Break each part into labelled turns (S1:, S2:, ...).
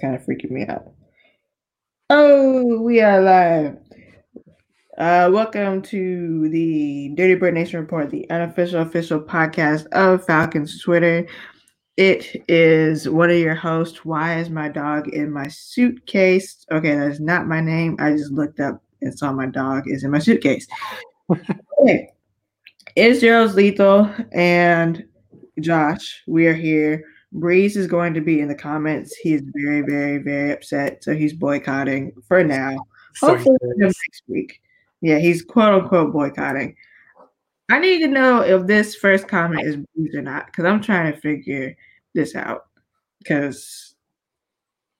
S1: kind of freaking me out. Oh, we are live. Uh, welcome to the Dirty Bird Nation Report, the unofficial official podcast of Falcons Twitter. It is one of your hosts. Why is my dog in my suitcase? Okay, that's not my name. I just looked up and saw my dog is in my suitcase. okay. It's Gerald's Lethal and Josh. We are here Breeze is going to be in the comments. He is very, very, very upset. So he's boycotting for now. Hopefully next week. Yeah, he's quote unquote boycotting. I need to know if this first comment is Breeze or not, because I'm trying to figure this out. Because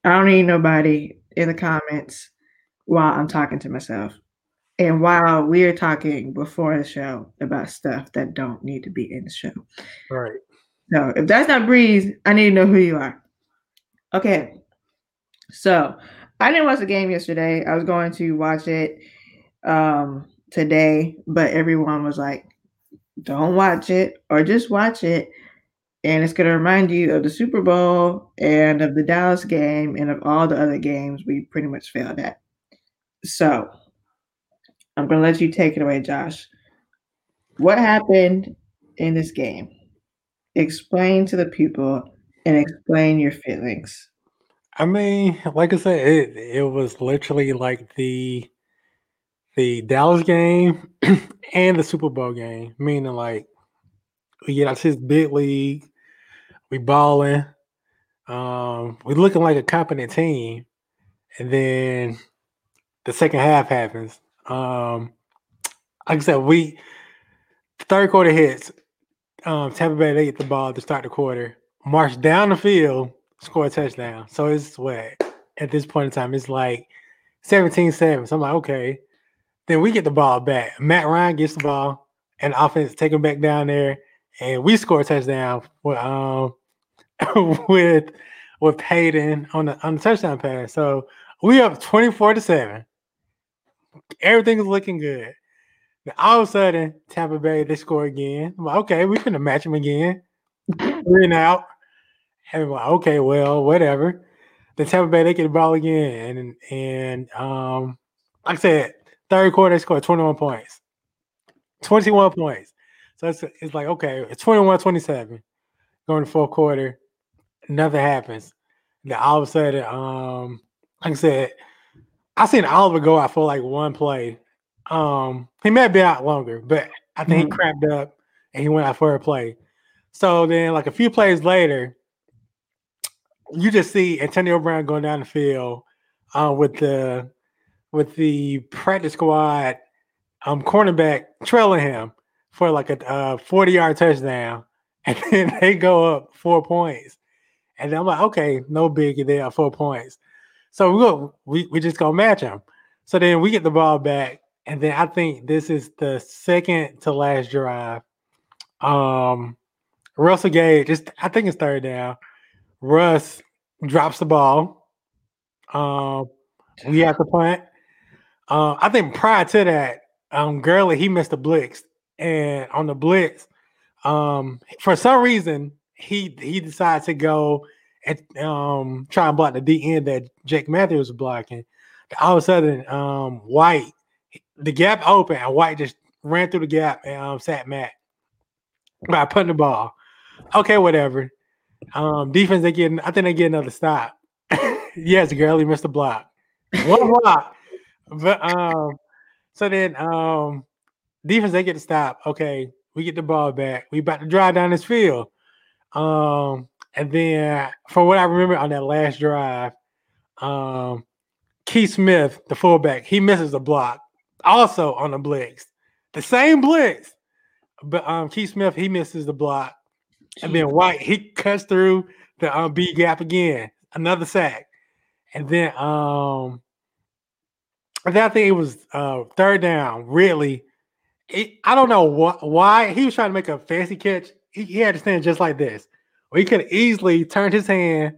S1: I don't need nobody in the comments while I'm talking to myself. And while we are talking before the show about stuff that don't need to be in the show.
S2: Right.
S1: So if that's not Breeze, I need to know who you are. Okay. So I didn't watch the game yesterday. I was going to watch it um, today, but everyone was like, don't watch it or just watch it. And it's going to remind you of the Super Bowl and of the Dallas game and of all the other games we pretty much failed at. So I'm going to let you take it away, Josh. What happened in this game? Explain to the people and explain your feelings.
S2: I mean, like I said, it it was literally like the the Dallas game and the Super Bowl game, meaning like we get out this big league, we balling, um, we looking like a competent team, and then the second half happens. Um, like I said, we third quarter hits, um, Tampa Bay, they get the ball to start the quarter, march down the field, score a touchdown. So it's what at this point in time, it's like 17 7. So I'm like, okay. Then we get the ball back. Matt Ryan gets the ball and offense take him back down there, and we score a touchdown with um with with Payton on the on the touchdown pass. So we up 24 to 7. Everything is looking good all of a sudden, Tampa Bay they score again. I'm like, okay, we finna match them again. Three and out. And I'm like, okay, well, whatever. Then Tampa Bay they get the ball again, and and um, like I said, third quarter they scored 21 points, 21 points. So it's it's like okay, it's 21-27 going to fourth quarter. Nothing happens. Then all of a sudden, um, like I said, I seen Oliver go out for like one play um, he may be out longer, but I think mm-hmm. he cramped up and he went out for a play. So then, like a few plays later, you just see Antonio Brown going down the field uh, with the with the practice squad um cornerback trailing him for like a uh, 40 yard touchdown, and then they go up four points. And I'm like, okay, no biggie there, four points. So we go, we, we just gonna match them. So then we get the ball back, and then I think this is the second to last drive. Um, Russell Gage, just I think it's third down. Russ drops the ball. Um, we have to punt. Uh, I think prior to that, um, Gurley he missed the blitz, and on the blitz, um, for some reason he he decided to go and um try and block the D end that Jake Matthews was blocking. All of a sudden, um, White the gap open and White just ran through the gap and um, sat Matt by putting the ball. Okay, whatever. Um, defense they get I think they get another stop. yes, girl, he missed a block. One block. But um so then um defense they get to stop. Okay, we get the ball back. We about to drive down this field. Um and then from what I remember on that last drive, um Keith Smith, the fullback, he misses a block also on the blitz, the same blitz. But um, Keith Smith he misses the block, and then White he cuts through the um, B gap again, another sack, and then um, I think it was uh, third down. Ridley, it, I don't know what why he was trying to make a fancy catch. He, he had to stand just like this, or he could easily turned his hand,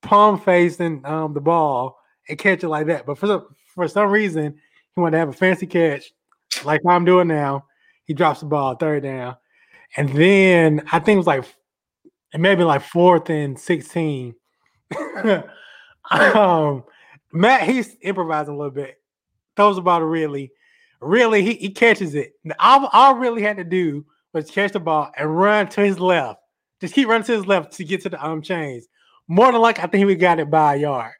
S2: palm facing um, the ball, and catch it like that. But for some, for some reason, he wanted to have a fancy catch, like I'm doing now. He drops the ball, third down. And then I think it was like it may have been like fourth and 16. Um, Matt, he's improvising a little bit. Throws the ball to Ridley. Really, he, he catches it. All, all Ridley had to do was catch the ball and run to his left. Just keep running to his left to get to the um chains. More than likely, I think we got it by a yard.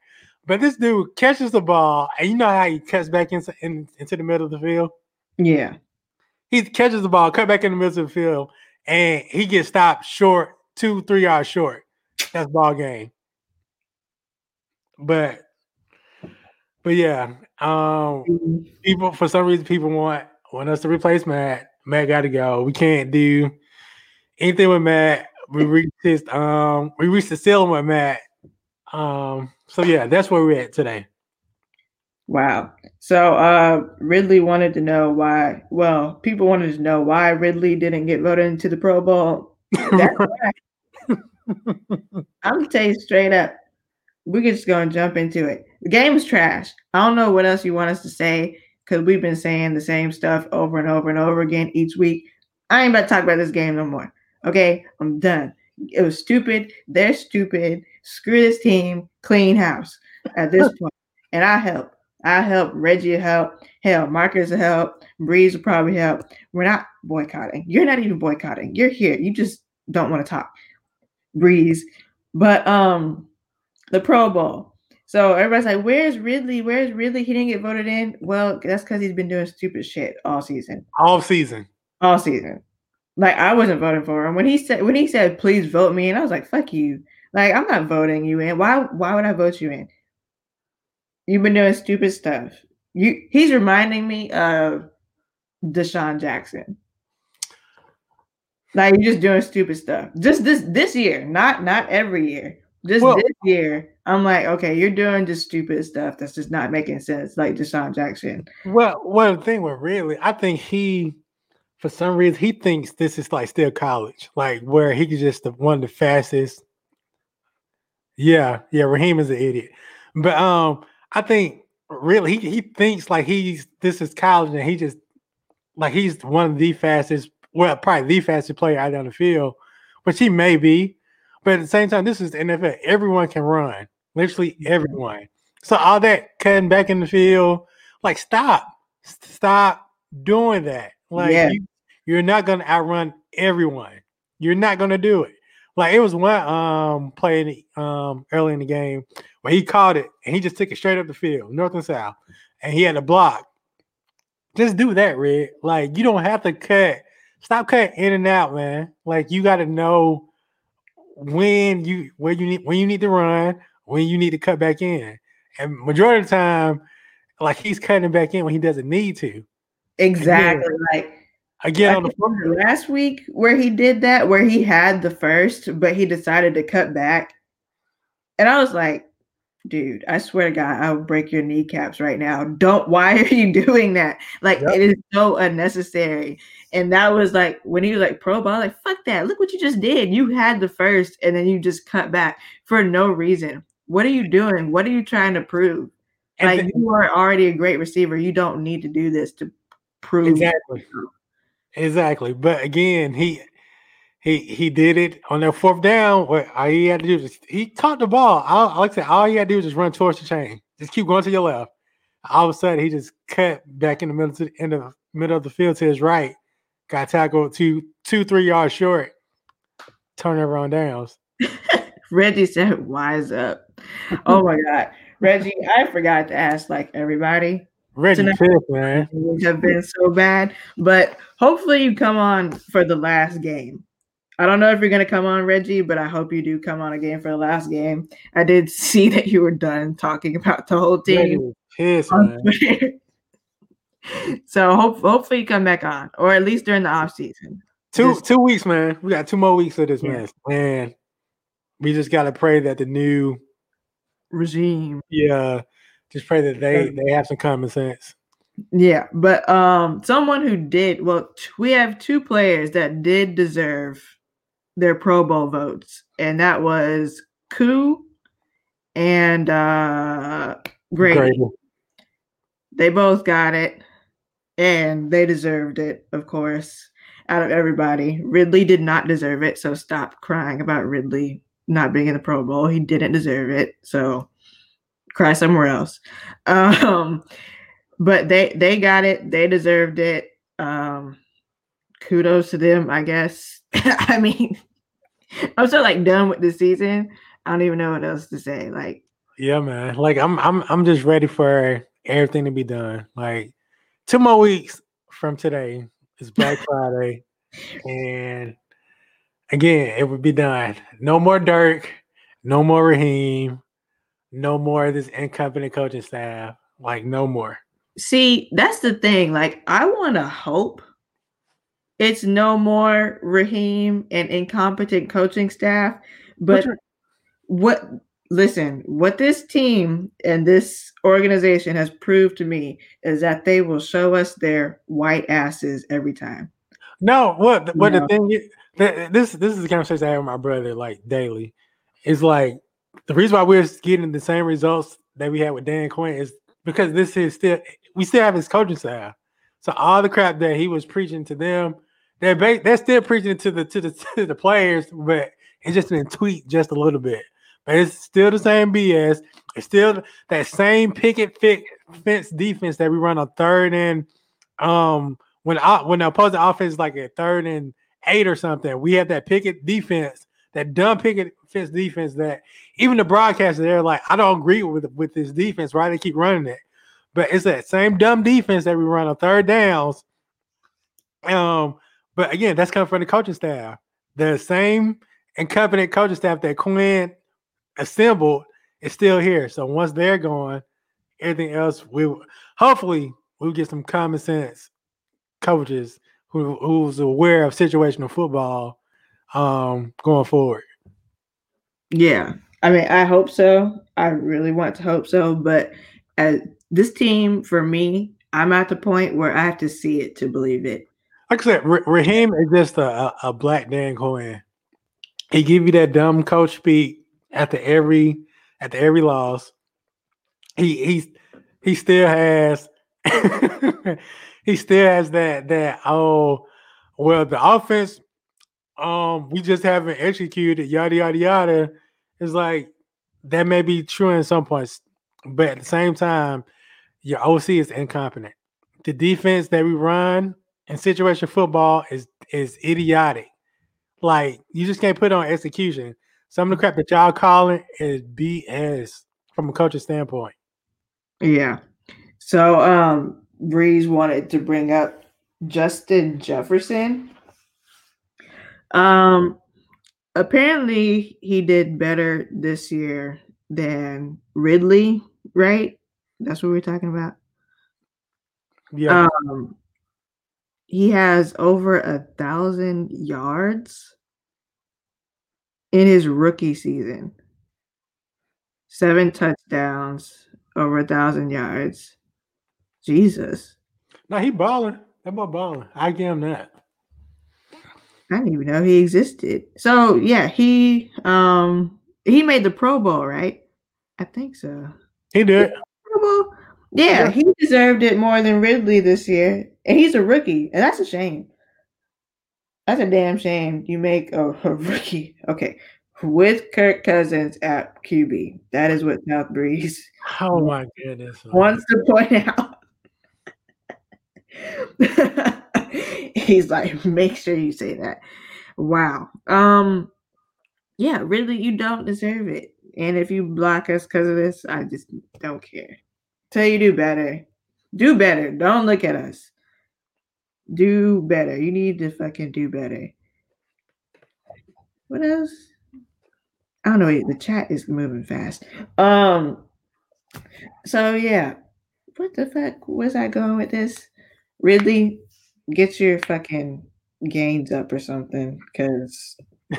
S2: But this dude catches the ball, and you know how he cuts back into in, into the middle of the field.
S1: Yeah,
S2: he catches the ball, cut back in the middle of the field, and he gets stopped short, two, three yards short. That's ball game. But but yeah, um
S1: Mm-hmm.
S2: people for some reason people want want us to replace Matt. Matt got to go. We can't do anything with Matt. We reached his um we reached the ceiling with Matt. Um so yeah, that's where we're at today.
S1: Wow. So uh Ridley wanted to know why well, people wanted to know why Ridley didn't get voted into the Pro Bowl. I'm gonna tell you straight up. We're just gonna jump into it. The game is trash. I don't know what else you want us to say because we've been saying the same stuff over and over and over again each week. I ain't about to talk about this game no more. Okay, I'm done. It was stupid. They're stupid. Screw this team. Clean house at this point. And I help. I help. Reggie help. Hell, Marcus will help. Breeze will probably help. We're not boycotting. You're not even boycotting. You're here. You just don't want to talk. Breeze. But um the Pro Bowl. So everybody's like, "Where's Ridley? Where's Ridley? He didn't get voted in." Well, that's because he's been doing stupid shit all season.
S2: All season.
S1: All season. Like I wasn't voting for him when he said when he said, "Please vote me," and I was like, "Fuck you!" Like I'm not voting you in. Why? Why would I vote you in? You've been doing stupid stuff. You. He's reminding me of Deshaun Jackson. Like you're just doing stupid stuff. Just this this year, not not every year. Just
S2: Well-
S1: this year, I'm like, okay, you're doing just stupid stuff that's just not making sense, like Deshaun Jackson.
S2: Well, one thing with Ridley, I think he, for some reason, he thinks this is like still college, like where he could just the one of the fastest. Yeah, yeah, Raheem is an idiot, but um, I think Ridley he he thinks like he's this is college and he just like he's one of the fastest, well, probably the fastest player out on the field, which he may be, but at the same time, this is the NFL. Everyone can run, literally everyone. So all that cutting back in the field, like stop, stop doing that. Like
S1: Yeah.
S2: you, you're not gonna outrun everyone. You're not gonna do it. Like it was one um play in the, um early in the game where he caught it and he just took it straight up the field, north and south, and he had a block. Just do that, Red. Like you don't have to cut. Stop cutting in and out, man. Like you got to know when you where you need when you need to run, when you need to cut back in. And majority of the time, like he's cutting back in when he doesn't need to.
S1: Exactly. Like
S2: Again,
S1: I
S2: on the
S1: last week where he did that, where he had the first, but he decided to cut back. And I was like, dude, I swear to God, I will break your kneecaps right now. Don't, why are you doing that? Like,
S2: Yep.
S1: it is so unnecessary. And that was like, when he was like, pro ball, like, fuck that. Look what you just did. You had the first, and then you just cut back for no reason. What are you doing? What are you trying to prove?
S2: and
S1: Like,
S2: th-
S1: you are already a great receiver. You don't need to do this to prove.
S2: exactly, exactly. But again, he he he did it on that fourth down. What all he had to do was he caught the ball. All, like I said, all he had to do was just run towards the chain. Just keep going to your left. All of a sudden, he just cut back in the middle to the end of middle of the field to his right. Got tackled two two three yards short. Turnover on downs.
S1: Reggie said, "Wise up." Oh my god, Reggie! I forgot to ask like everybody.
S2: Reggie man.
S1: Things have been so bad, but hopefully you come on for the last game. I don't know if you're gonna come on, Reggie, but I hope you do come on again for the last game. I did see that you were done talking about the whole team.
S2: was pissed, man.
S1: So hope, hopefully you come back on, or at least during the off season.
S2: Two
S1: Just-
S2: two weeks, man. We got two more weeks of this
S1: Yeah.
S2: mess, man. We just gotta pray that the new,
S1: Regime.
S2: yeah, just pray that they they have some common sense.
S1: Yeah, but um someone who did well, t- we have two players that did deserve their Pro Bowl votes, and that was Koo and uh Grady.
S2: Grady.
S1: They both got it, and they deserved it, of course, out of everybody. Ridley did not deserve it, so stop crying about Ridley not being in the Pro Bowl. He didn't deserve it. So cry somewhere else. Um, but they they got it. They deserved it. Um, kudos to them, I guess. I mean, I'm so like done with the season. I don't even know what else to say. Like,
S2: yeah, man. Like I'm I'm I'm just ready for everything to be done. Like two more weeks from today is Black Friday, and again, it would be done. No more Dirk, no more Raheem, no more of this incompetent coaching staff. Like no more.
S1: See, that's the thing. Like, I want to hope it's no more Raheem and incompetent coaching staff. But what, listen, what this team and this organization has proved to me is that they will show us their white asses every time.
S2: No, what what the thing is, this this is the conversation I have with my brother like daily. Is like the reason why we're getting the same results that we had with Dan Quinn is because this is still we still have his coaching staff. So all the crap that he was preaching to them, they're ba- they're still preaching to the to the to the players, but it's just been tweaked just a little bit. But it's still the same BS. It's still that same picket fence defense that we run on third and um when I, when the opposing offense is like a third and eight or something, we have that picket defense, that dumb picket fence defense that even the broadcaster, they're like, I don't agree with with this defense. Why they keep running it? But it's that same dumb defense that we run on third downs. Um, but again, that's coming from the coaching staff. The same incompetent coaching staff that Quinn assembled is still here. So once they're gone, everything else we hopefully we'll get some common sense coaches who who's aware of situational football um going forward.
S1: Yeah. I mean, I hope so. I really want to hope so, but as this team for me, I'm at the point where I have to see it to believe it.
S2: Like I said, Raheem is just a, a, black Dan Quinn. He give you that dumb coach speak after every after every loss. He he's he still has he still has that that oh well the offense um we just haven't executed yada yada yada. It's like that may be true in some points, but at the same time, your OC is incompetent. The defense that we run in situation football is is idiotic. Like you just can't put on execution. Some of the crap that y'all calling is BS from a coaching standpoint.
S1: Yeah. So um Breeze wanted to bring up Justin Jefferson. Um apparently he did better this year than Ridley, right? That's what we're talking about. Yeah. Um, he has over a thousand yards in his rookie season. Seven touchdowns, over a thousand yards. Jesus.
S2: Now he balling. That boy balling. I give him that.
S1: I didn't even know he existed. So yeah, he um he made the Pro Bowl, right? I think so.
S2: He did.
S1: Pro Bowl? Yeah, he deserved it more than Ridley this year. And he's a rookie, and that's a shame. That's a damn shame. You make a, a rookie. Okay. With Kirk Cousins at QB. That is what South Breeze.
S2: Oh my goodness.
S1: Wants to point out. He's like, make sure you say that. Wow. Um, yeah, Ridley, you don't deserve it. And if you block us because of this, I just don't care. Tell you do better. Do better. Don't look at us. Do better. You need to fucking do better. What else? I don't know. The chat is moving fast. Um. So yeah, what the fuck was I going with this? Ridley, get your fucking gains up or something, because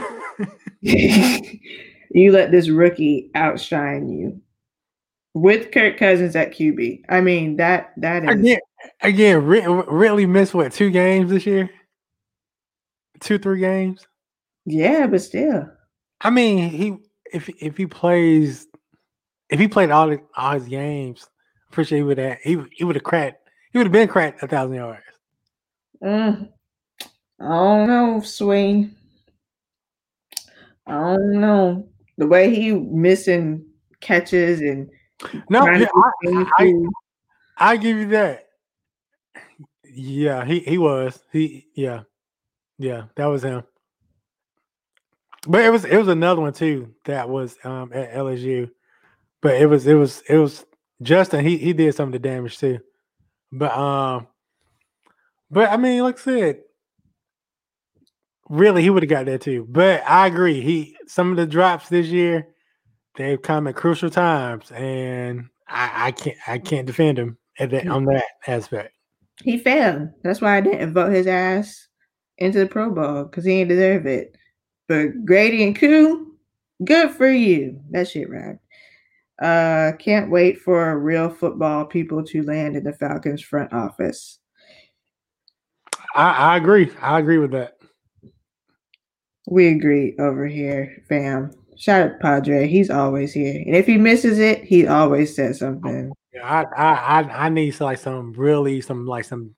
S1: you let this rookie outshine you with Kirk Cousins at QB. I mean that that is
S2: again. Again, Ridley missed what two games this year? Two, three games.
S1: Yeah, but still.
S2: I mean, he if if he plays, if he played all the, all his games, I'm pretty sure he would have he he would have cracked. He would have been cracked a thousand yards.
S1: Mm, I don't know, Swing. I don't know the way he missing catches and
S2: No, yeah, I, I. I give you that. Yeah, he he was. He yeah. Yeah, that was him. But it was it was another one too that was um at LSU. But it was it was it was Justin, he he did some of the damage too. But um but I mean, like I said, Ridley he would have got that too. But I agree. He some of the drops this year, they've come at crucial times, and I, I can't I can't defend him at that on that aspect.
S1: He failed. That's why I didn't vote his ass into the Pro Bowl because he didn't deserve it. But Grady and Koo, good for you. That shit right. Uh, can't wait for real football people to land in the Falcons front office.
S2: I, I agree. I agree with that.
S1: We agree over here, fam. Shout out Padre. He's always here. And if he misses it, he always says something.
S2: Yeah, I, I I I need like some really some like some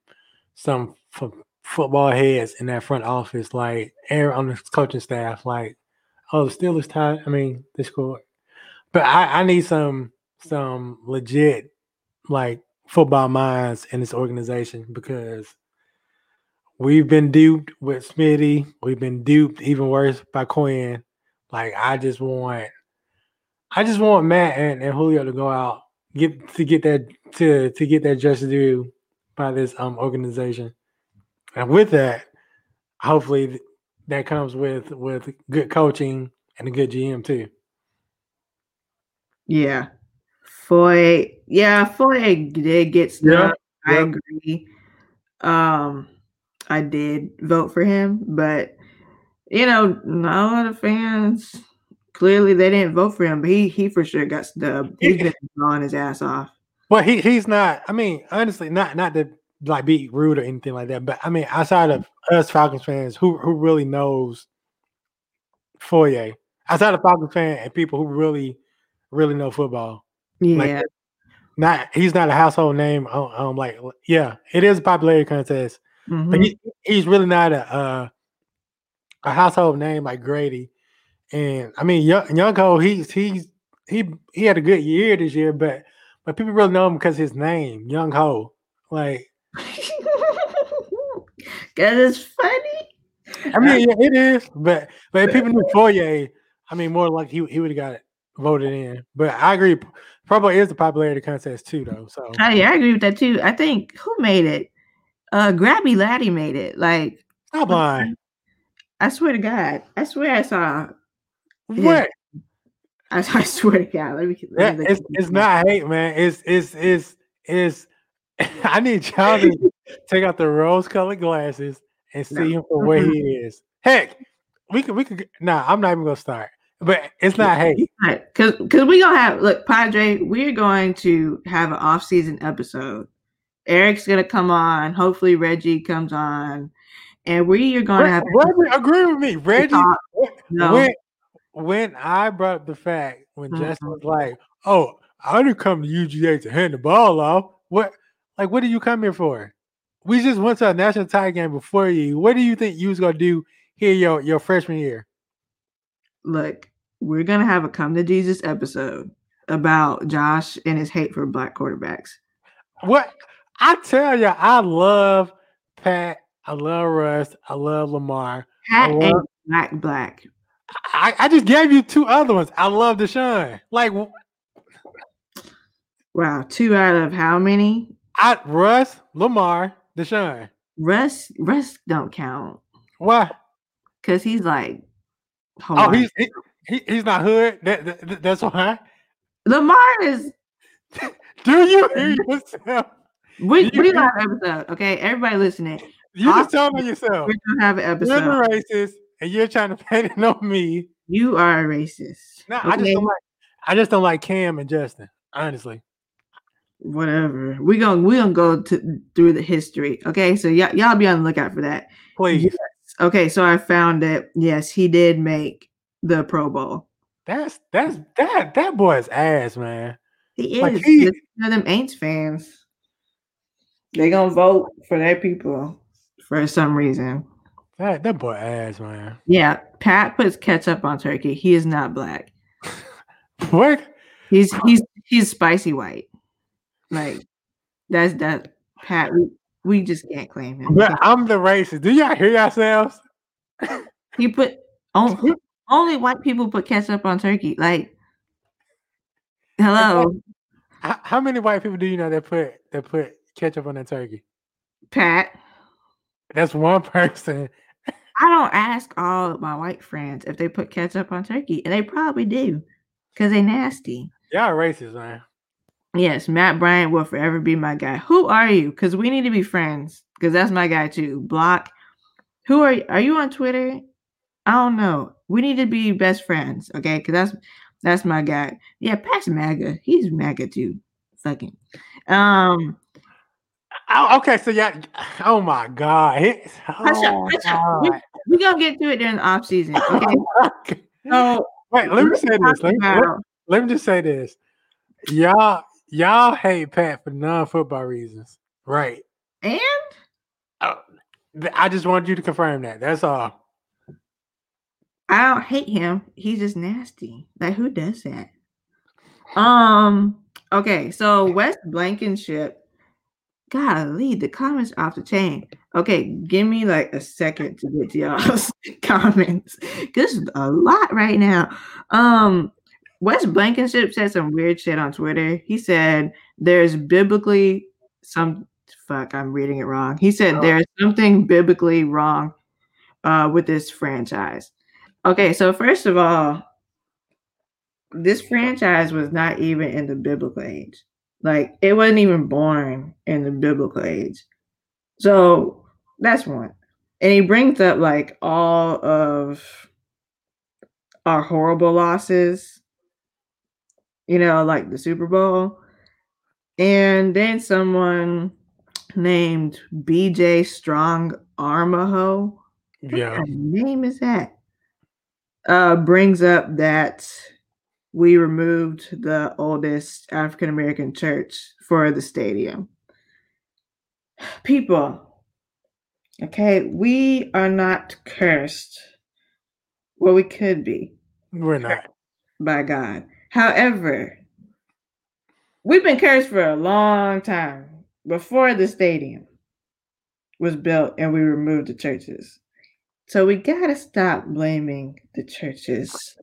S2: some f- football heads in that front office, like air on the coaching staff, like oh the Steelers tied. I mean they scored, but I I need some some legit like football minds in this organization because we've been duped with Smitty. We've been duped even worse by Quinn. Like I just want, I just want Matt and, and Julio to go out get to get that to to get that just due by this um organization. And with that, hopefully that comes with with good coaching and a good GM too.
S1: Yeah. Foye, yeah, Foye did get
S2: Yeah,
S1: stuff. I
S2: yeah.
S1: agree. Um, I did vote for him, but you know, not a lot of fans clearly they didn't vote for him, but he he for sure got snubbed. He's been blowing his ass off.
S2: Well, he he's not. I mean, honestly, not not to like be rude or anything like that, but I mean, outside of us Falcons fans, who who really knows Foye? Outside of Falcons fan and people who really really know football,
S1: Yeah.
S2: like not he's not a household name. Um, like yeah, it is a popularity contest, but
S1: mhm.
S2: he, he's really not a uh, a household name like Grady. And I mean, young young Cole, he's he's he he had a good year this year, but but people really know him because his name, Younghoe. Like
S1: Cause it's funny.
S2: I mean, yeah, it is, but but if people knew Foye, I mean, more like he he would have got it voted in. But I agree, Pro Bowl is a popularity contest too, though. So
S1: Oh, yeah, I agree with that too. I think who made it? Uh Grabby Laddie made it. Like
S2: stop lying.
S1: I swear to God. I swear I saw
S2: What?
S1: I, I swear to God. Let me,
S2: Yeah,
S1: let me look
S2: it's it's not hate, man. It's it's it's it's. I need y'all to take out the rose-colored glasses and see
S1: No.
S2: him for where he is. Heck, we could we could. Nah, I'm not even gonna start. But it's not hate.
S1: Because because we gonna have look, Padre, we're going to have an off-season episode. Eric's gonna come on. Hopefully Reggie comes on. And we are gonna have
S2: Reggie, agree with me, Reggie. when-
S1: No.
S2: When when I brought up the fact when
S1: Mhm.
S2: Justin was like, "Oh, I didn't come to UGA to hand the ball off." What, like, what did you come here for? We just went to a national title game before you. What do you think you was gonna do here your your freshman year?
S1: look, we're gonna have a come to Jesus episode about Josh and his hate for black quarterbacks.
S2: What I tell you, I love Pat. I love Russ. I love Lamar.
S1: Pat
S2: love-
S1: ain't black black.
S2: I, I just gave you two other ones. I love Deshaun. Like
S1: Wow, two out of how many?
S2: I Russ, Lamar, Deshaun.
S1: Russ Russ don't count
S2: Why?
S1: because he's like
S2: Oh, he's he, he, he's not hood. That, that- that's why.
S1: Lamar is
S2: Do you hear yourself?
S1: We
S2: You-
S1: we gonna have an episode. Okay, everybody listening.
S2: You just telling on yourself.
S1: We're gonna have an episode.
S2: You're a racist, and you're trying to paint it on me.
S1: You are a racist.
S2: No, I just don't like. I just don't like Cam and Justin. Honestly,
S1: Whatever. We gonna we gonna go to through the history. Okay, so y'all y'all be on the lookout for that.
S2: please.
S1: Yes. Okay, so I found it. Yes, he did make the Pro Bowl.
S2: That's that's that that boy's ass, man.
S1: He is.
S2: Like, he-
S1: Just one of them Aints fans. They gonna vote for their people for some reason.
S2: That that boy ass, man.
S1: Yeah, Pat puts ketchup on turkey. He is not black.
S2: What?
S1: He's he's he's spicy white. Like that's that Pat. We, we just can't claim him.
S2: But I'm the racist. Do y'all hear yourselves?
S1: He put only, only white people put ketchup on turkey. Like, hello,
S2: How, how many white people do you know that put that put ketchup on their turkey?
S1: Pat.
S2: That's one person.
S1: I don't ask all of my white friends if they put ketchup on turkey, and they probably do, because they nasty.
S2: Y'all racist, man.
S1: Yes, Matt Bryant will forever be my guy. Who are you? Because we need to be friends. Because that's my guy too. Block. Who are you? Are you on Twitter? I don't know. We need to be best friends, okay? Because that's that's my guy. Yeah, Pat's MAGA. He's MAGA too. Fucking. Um.
S2: Oh, okay, so yeah. Oh my god. It-
S1: Hush up,
S2: oh,
S1: hush up. We,
S2: God.
S1: we gonna get to it during the off season. Okay. So
S2: Wait, let me say this. Let me, let, let me just say this. Y'all, y'all hate Pat for non-football reasons, right?
S1: and
S2: Oh, I just wanted you to confirm that. That's all.
S1: I don't hate him. He's just nasty. Like who does that? Um. Okay. So West Blankenship. Golly, the comments off the chain. Okay, give me like a second to get to y'all's comments. This is a lot right now. Um, West Blankenship said some weird shit on Twitter. He said there's biblically some fuck. I'm reading it wrong. He said
S2: Oh.
S1: there's something biblically wrong uh, with this franchise. Okay, so first of all, this franchise was not even in the biblical age. Like it wasn't even born in the biblical age. So that's one. And he brings up like all of our horrible losses, you know, like the Super Bowl. And then someone named BJ Strong Armaho
S2: Yeah.
S1: name is that? Uh, brings up that we removed the oldest African American church for the stadium. People, okay, we are not cursed. Well, we could be
S2: We're not.
S1: by God. However, we've been cursed for a long time before the stadium was built and we removed the churches. So we gotta stop blaming the churches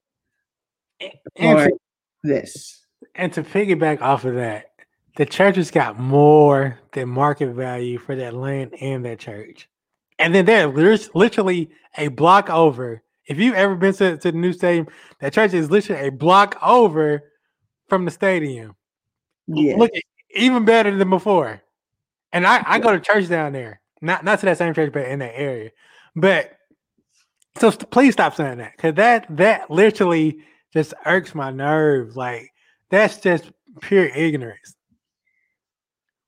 S2: And to,
S1: this.
S2: and to piggyback off of that, the church has got more than market value for that land and that church. And then they're literally a block over. If you've ever been to, to the new stadium, that church is literally a block over from the stadium.
S1: Yeah.
S2: Look, even better than before. And I, I go to church down there, not not to that same church, but in that area. But so please stop saying that because that that literally just irks my nerves. Like that's just pure ignorance.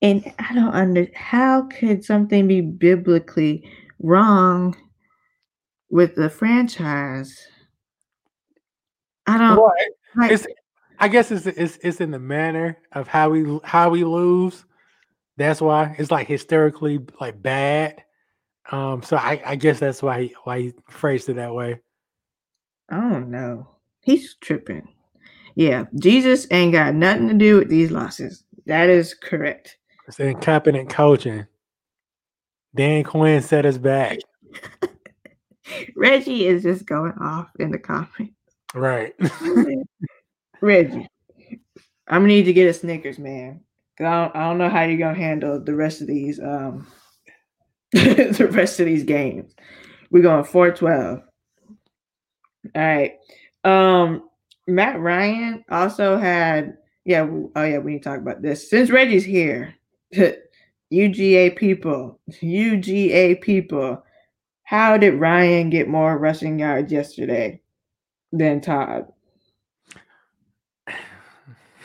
S1: And I don't under how could something be biblically wrong with the franchise? I don't
S2: Well,
S1: like
S2: it's I guess it's it's it's in the manner of how we how we lose. That's why it's like hysterically like bad. Um, so I, I guess that's why he, why he phrased it that way.
S1: I don't know. He's tripping. Yeah, Jesus ain't got nothing to do with these losses. That is correct.
S2: It's incompetent coaching. Dan Quinn set us back.
S1: Reggie is just going off in the comments.
S2: Right.
S1: Reggie, I'm gonna need to get a Snickers, man. 'Cause I don't, I don't know how you're gonna handle the rest of these um the rest of these games. We're going 412. All right. Um Matt Ryan also had yeah, oh yeah, we need to talk about this. Since Reggie's here, UGA people, UGA people, how did Ryan get more rushing yards yesterday than Todd?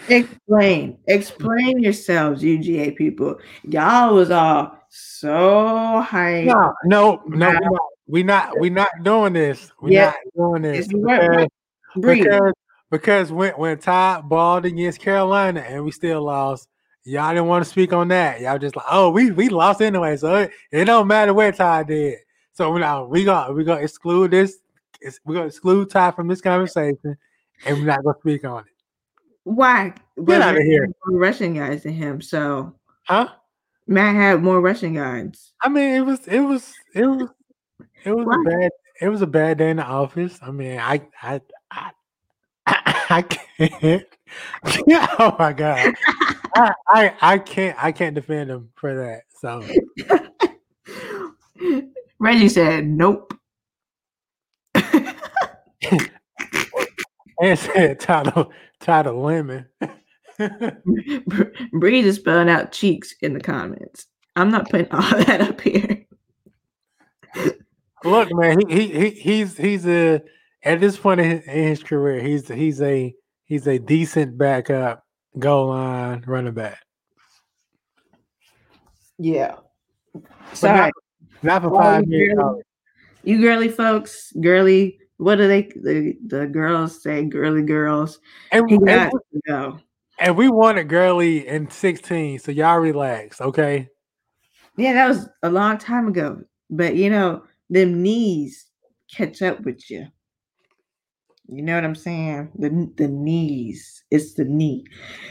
S1: Explain. Explain yourselves, UGA people. Y'all was all so hyped.
S2: No, no, no,
S1: Nah.
S2: we not we not doing this. We're
S1: Yeah.
S2: not doing this
S1: It's- what-
S2: because,
S1: Breathe.
S2: because because when when Todd balled against Carolina and we still lost, y'all didn't want to speak on that. Y'all just like, oh, we we lost anyway, so it, it don't matter what Todd did. So we now we got we gonna exclude this. We're gonna exclude Todd from this conversation, and we're not gonna speak on it.
S1: Why?
S2: Get
S1: But
S2: out of here.
S1: rushing yards than him, so
S2: Huh?
S1: Matt had more rushing yards.
S2: I mean, it was it was it was it was
S1: Why?
S2: a bad it was a bad day in the office. I mean, I I I can't. oh my god, I, I I can't I can't defend him for that. So
S1: Reggie said, "Nope."
S2: and said title title lemon.
S1: Breeze is spelling out cheeks in the comments. I'm not putting all that up here.
S2: Look, man, he, he he he's he's a at this point in his, in his career, he's he's a he's a decent backup goal line running back.
S1: Yeah. Sorry,
S2: not, not for
S1: Oh,
S2: five
S1: you
S2: million
S1: you girly folks, girly. What do they the, the girls say? Girly girls.
S2: And,
S1: He
S2: and,
S1: got to go.
S2: and we wanted Gurley in 16, so y'all relax, okay?
S1: Yeah, that was a long time ago. But you know, them knees catch up with you. You know what I'm saying? The the knees. It's the knee.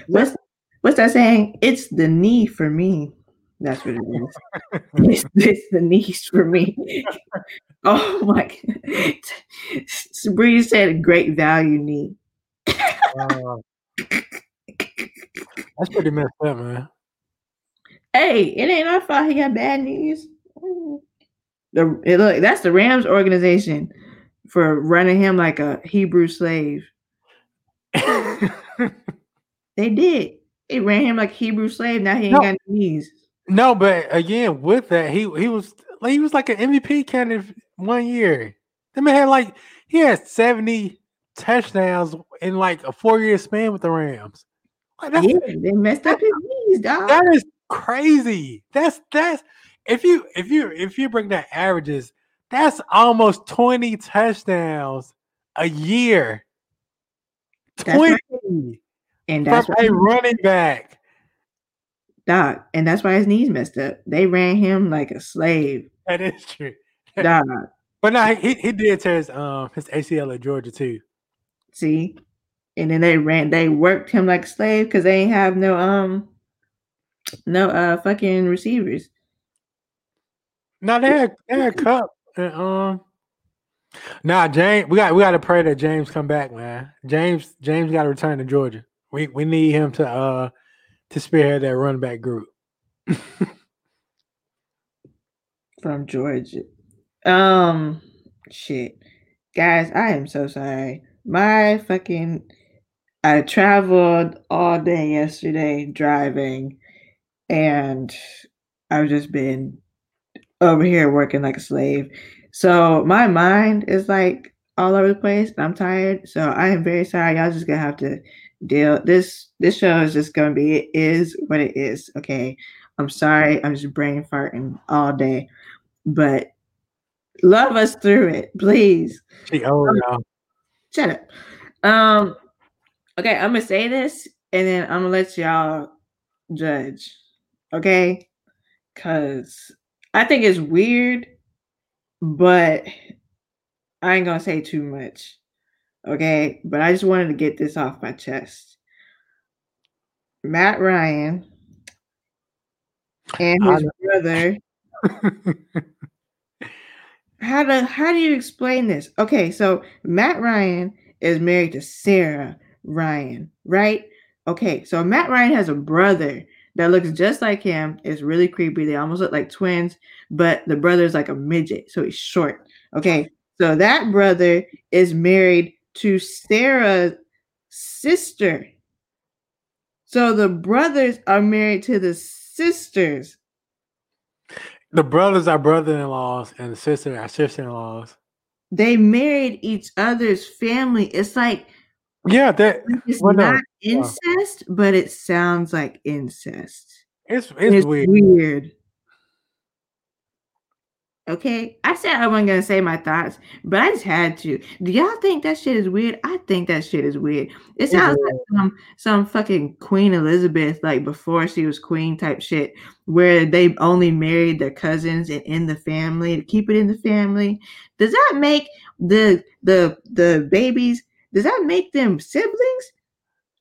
S1: What's what's that saying? It's the knee for me. That's what it is. it's, it's the knees for me. oh my god. Bree said great value knee.
S2: Uh, that's pretty messed up, man.
S1: Hey, it ain't our fault he got bad knees. The it, look, that's the Rams organization for running him like a Hebrew slave. They did. They ran him like a Hebrew slave. Now he ain't
S2: No.
S1: got knees.
S2: no, but again, with that, he he was like he was like an MVP candidate one year. That man had like he had 70 touchdowns in like a four year span with the Rams. Like, that's,
S1: Yeah, they messed up his knees, dog.
S2: that is crazy. That's that's if you if you if you bring that averages, that's almost 20 touchdowns a year.
S1: That's
S2: 20
S1: right. And that's
S2: from
S1: why
S2: a running back.
S1: dog. And that's why his knees messed up. They ran him like a slave.
S2: That is true.
S1: Dog.
S2: But no, he he did tear his um his ACL at Georgia too.
S1: See? And then they ran they worked him like a slave because they ain't have no um no uh fucking receivers.
S2: No, they had they had Kupp and um. Nah, James, we got we got to pray that James come back, man. James James got to return to Georgia. We we need him to uh to spearhead that run back group.
S1: from Georgia. Um, shit, guys, I am so sorry. My fucking, I traveled all day yesterday driving, and I've just been over here working like a slave. So my mind is like all over the place. and I'm tired, so I am very sorry. Y'all just gonna have to deal. This this show is just gonna be it is what it is. Okay, I'm sorry. I'm just brain farting all day but love us through it, please.
S2: She old now.
S1: Shut up. Um, okay, I'm gonna say this and then I'm gonna let y'all judge. Okay, because I think it's weird, but I ain't gonna say too much. Okay, but I just wanted to get this off my chest. Matt Ryan and his brother how do how do you explain this? Okay, so Matt Ryan is married to Sarah Ryan, right? Okay, so Matt Ryan has a brother that looks just like him. It's really creepy. They almost look like twins, but the brother's like a midget, so he's short. Okay, so that brother is married to Sarah's sister. So the brothers are married to the sisters.
S2: the brothers are brother-in-laws and the sister are sister-in-laws.
S1: They married each other's family. It's like
S2: Yeah, that
S1: it's
S2: Well, no,
S1: not incest, but it sounds like incest.
S2: it's it's,
S1: It's,
S2: weird.
S1: weird. Okay, I said I wasn't gonna say my thoughts, but I just had to. Do y'all think that shit is weird? I think that shit is weird. It sounds like some some fucking Queen Elizabeth, like before she was queen type shit, where they only married their cousins and in the family to keep it in the family. Does that make the the the babies? Does that make them siblings?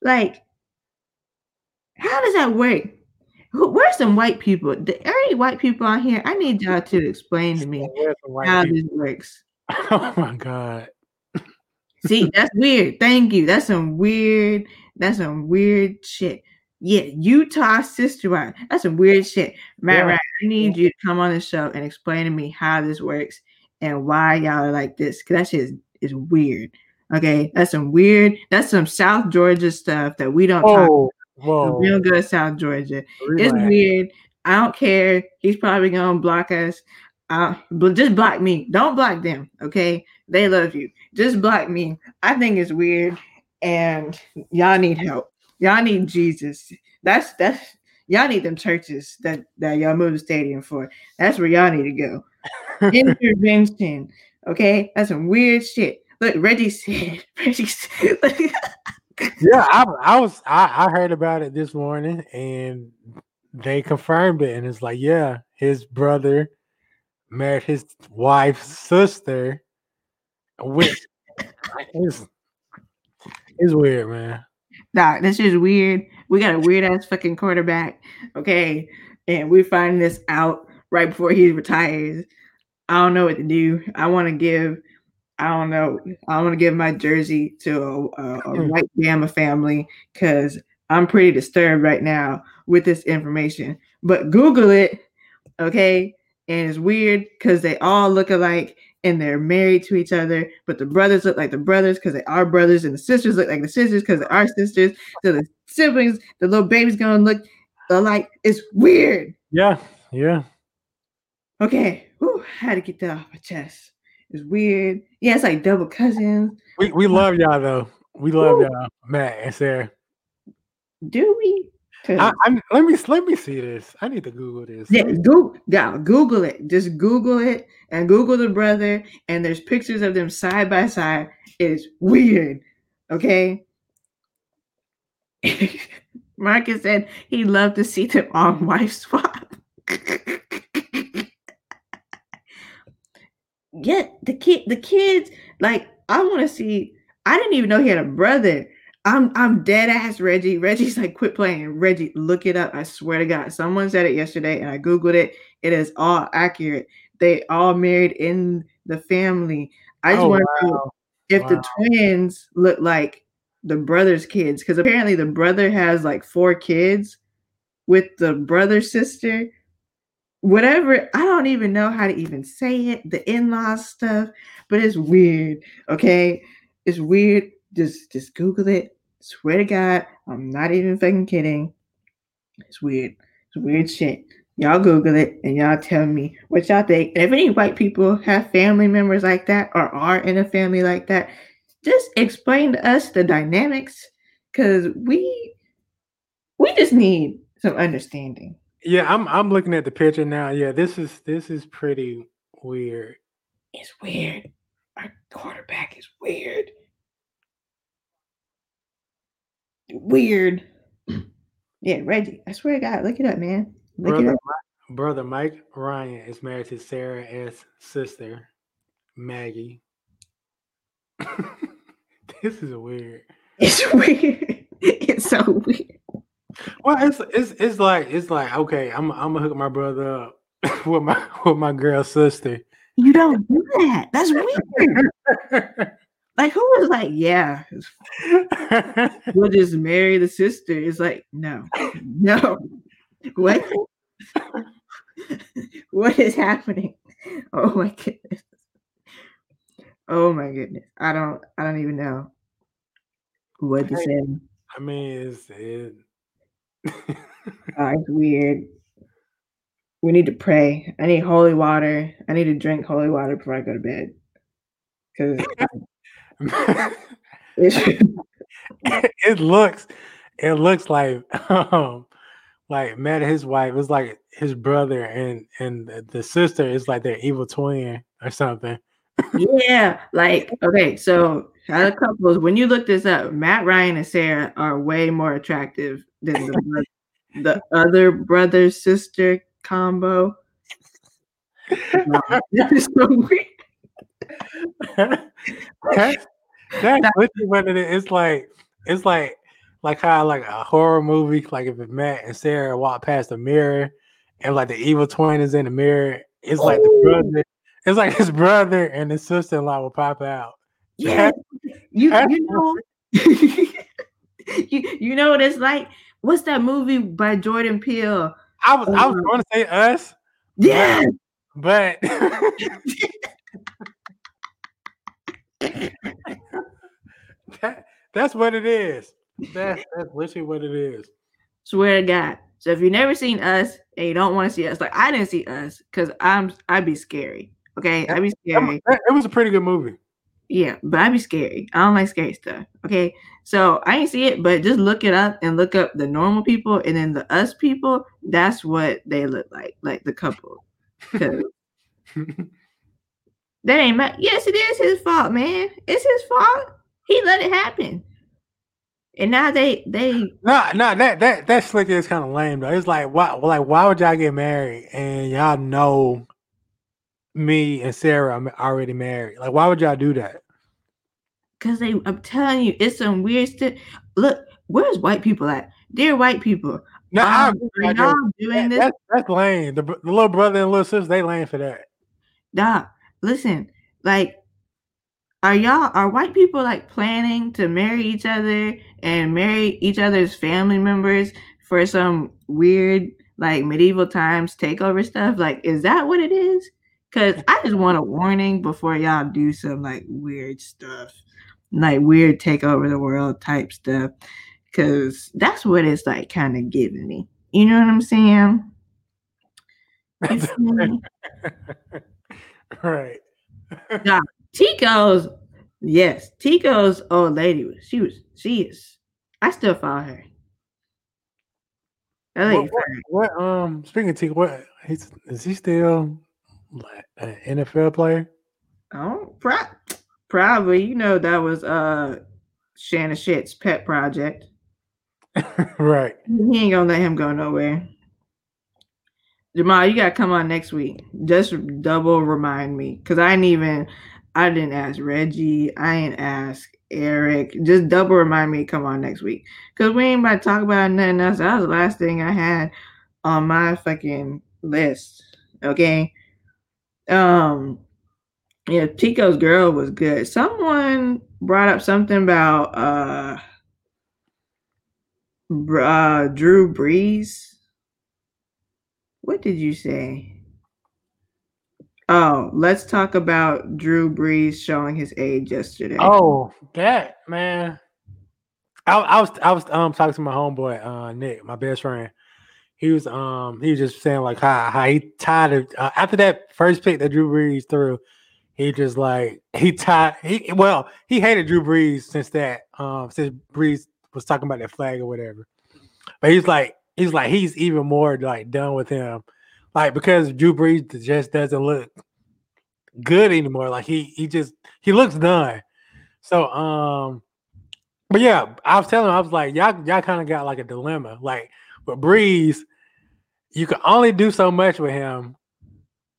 S1: Like How does that work? Where's some white people? The, are any white people out here? I need y'all to explain to me how this works.
S2: Oh my god.
S1: See, that's weird. Thank you. That's some weird. That's some weird shit. Yeah, Utah sister wife. That's some weird shit. Matt, yeah. I need you to come on the show and explain to me how this works and why y'all are like this. Cause that shit is, is weird. Okay, that's some weird. That's some South Georgia stuff that we don't oh, talk. Real good South Georgia. Relax. It's weird. I don't care. He's probably gonna block us. Uh, but just block me. Don't block them. Okay, they love you. Just block me. I think it's weird, and y'all need help. Y'all need Jesus. That's that's y'all need them churches that that y'all move the stadium for. That's where y'all need to go. Intervention. Okay, that's some weird shit. Look, Reggie said. Reggie said.
S2: yeah, I, I was I, I heard about it this morning, and they confirmed it, and it's like, yeah, his brother married his wife's sister, which is is weird, man.
S1: Nah, this is weird. We got a weird ass fucking quarterback, okay, and we find this out right before he retires. I don't know what to do. I want to give I don't know. I want to give my jersey to a, a, a hmm. white Bama family because I'm pretty disturbed right now with this information. But Google it, okay? And it's weird because they all look alike and they're married to each other, but the brothers look like the brothers because they are brothers, and the sisters look like the sisters because they are sisters. So the siblings, the little baby's gonna look alike. It's weird.
S2: Yeah, yeah.
S1: Okay, Whew, I had to get that off my chest. It's weird. Yeah, it's like double cousins.
S2: We we uh, love y'all though. We love Ooh. y'all, Matt and Sarah.
S1: Do we?
S2: I, I, let me let me see this. I need to Google this.
S1: Yeah, Google, yeah, Google it. Just Google it and Google the brother. And there's pictures of them side by side. It's weird. Okay. Marcus said he'd love to see them on wife swap. yeah, the kid, the kids, like I want to see. I didn't even know he had a brother. I'm I'm dead ass Reggie. Reggie's like, quit playing. Reggie, look it up. I swear to God. Someone said it yesterday and I Googled it. It is all accurate. They all married in the family. I just oh, want to wow. know if wow. the twins look like the brother's kids, because apparently the brother has like four kids with the brother sister whatever i don't even know how to even say it the in-law stuff but it's weird okay? It's weird just just google it swear to god i'm not even fucking kidding. It's weird it's weird shit. Y'all google it and y'all tell me what y'all think. If any white people have family members like that or are in a family like that just explain to us the dynamics because we we just need some understanding
S2: yeah, I'm I'm looking at the picture now. Yeah, this is this is pretty weird.
S1: It's weird. Our quarterback is weird. Weird. yeah, Reggie. I swear to God, look it up, man. Look
S2: brother,
S1: it up.
S2: brother Mike Ryan is married to Sarah S. sister, Maggie. this is weird.
S1: It's weird. It's so weird.
S2: Well, it's it's it's like it's like okay, I'm I'm gonna hook my brother up with my with my girl sister.
S1: You don't do that. That's weird. like who was like, yeah, we'll just marry the sister. It's like, no, no. What? what is happening? Oh my goodness. Oh my goodness. I don't I don't even know what to say.
S2: I mean, it's it,
S1: uh, it's weird. We need to pray. I need holy water. I need to drink holy water before I go to bed. Because
S2: it looks, it looks like um, like Matt and his wife is like his brother, and and the sister is like their evil twin or something.
S1: yeah, like okay, so other couples, when you look this up, Matt Ryan and Sarah are way more attractive than the, the other brother sister combo.
S2: that is so weird. that's, that's literally what it is. It's like it's like like how like a horror movie, like if Matt and Sarah walk past the mirror and like the evil twin is in the mirror, it's like the oh. brother, it's like his brother and his sister in law will pop out.
S1: Yeah, you you know, you you know what it's like. What's that movie by Jordan Peele?
S2: I was I was
S1: Uh,
S2: going to say us,
S1: Yeah,
S2: but that, that's what it is. That's that's literally what it is.
S1: swear to God. So if you've never seen us and you don't want to see us, like I didn't see us because I'm I'd be scary. Okay, I'd be scary.
S2: It was a pretty good movie.
S1: Yeah, but I'd be scary. I don't like scary stuff. Okay, so I ain't see it, but just look it up and look up the normal people and then the us people. That's what they look like, like the couple. that ain't my. Yes, it is his fault, man. It's his fault. He let it happen, and now they they
S2: No, no, that that that slick is kind of lame though. It's like why, like why would y'all get married and y'all know me and Sarah are already married? Like why would y'all do that?
S1: Cause they, I'm telling you, it's some weird stuff. Look, where's white people at? Dear white people,
S2: No,
S1: um,
S2: I agree.
S1: y'all doing
S2: That-
S1: this?
S2: that's that's lame. The, the little brother and little sister they lame for that.
S1: Nah, listen, like, are y'all are white people like planning to marry each other and marry each other's family members for some weird like medieval times takeover stuff? Like, is that what it is? Cause I just want a warning before y'all do some like weird stuff, like weird take over the world type stuff. Cause that's what it's like kind of giving me. You know what I'm saying? You feel me?
S2: right.
S1: Tico's, yes, Tico's old lady was she was she is. I still follow her.
S2: What, what, what um speaking of T, what he's, is he still an NFL player?
S1: Oh, pro- probably. You know that was uh Shannon Shit's pet project.
S2: right.
S1: He ain't gonna let him go nowhere. Jamal, you gotta come on next week. Just double remind me, cause I didn't even, I didn't ask Reggie. I ain't ask Eric. Just double remind me to come on next week, cause we ain't about to talk about nothing else. That was the last thing I had on my fucking list. Okay. Um. Yeah, Tico's girl was good. Someone brought up something about uh, uh Drew Brees. What did you say? Oh, let's talk about Drew Brees showing his age yesterday.
S2: Oh, that man. I, I was I was um talking to my homeboy uh Nick, my best friend. He was um he was just saying like how how he tied it uh, after that first pick that Drew Brees threw. He just like he tied he well he hated Drew Brees since that um since Brees was talking about that flag or whatever. But he's like he's like he's even more like done with him, like because Drew Brees just doesn't look good anymore. Like he he just he looks done. So um, but yeah, I was telling him I was like y'all y'all kind of got like a dilemma. Like with Brees, you can only do so much with him,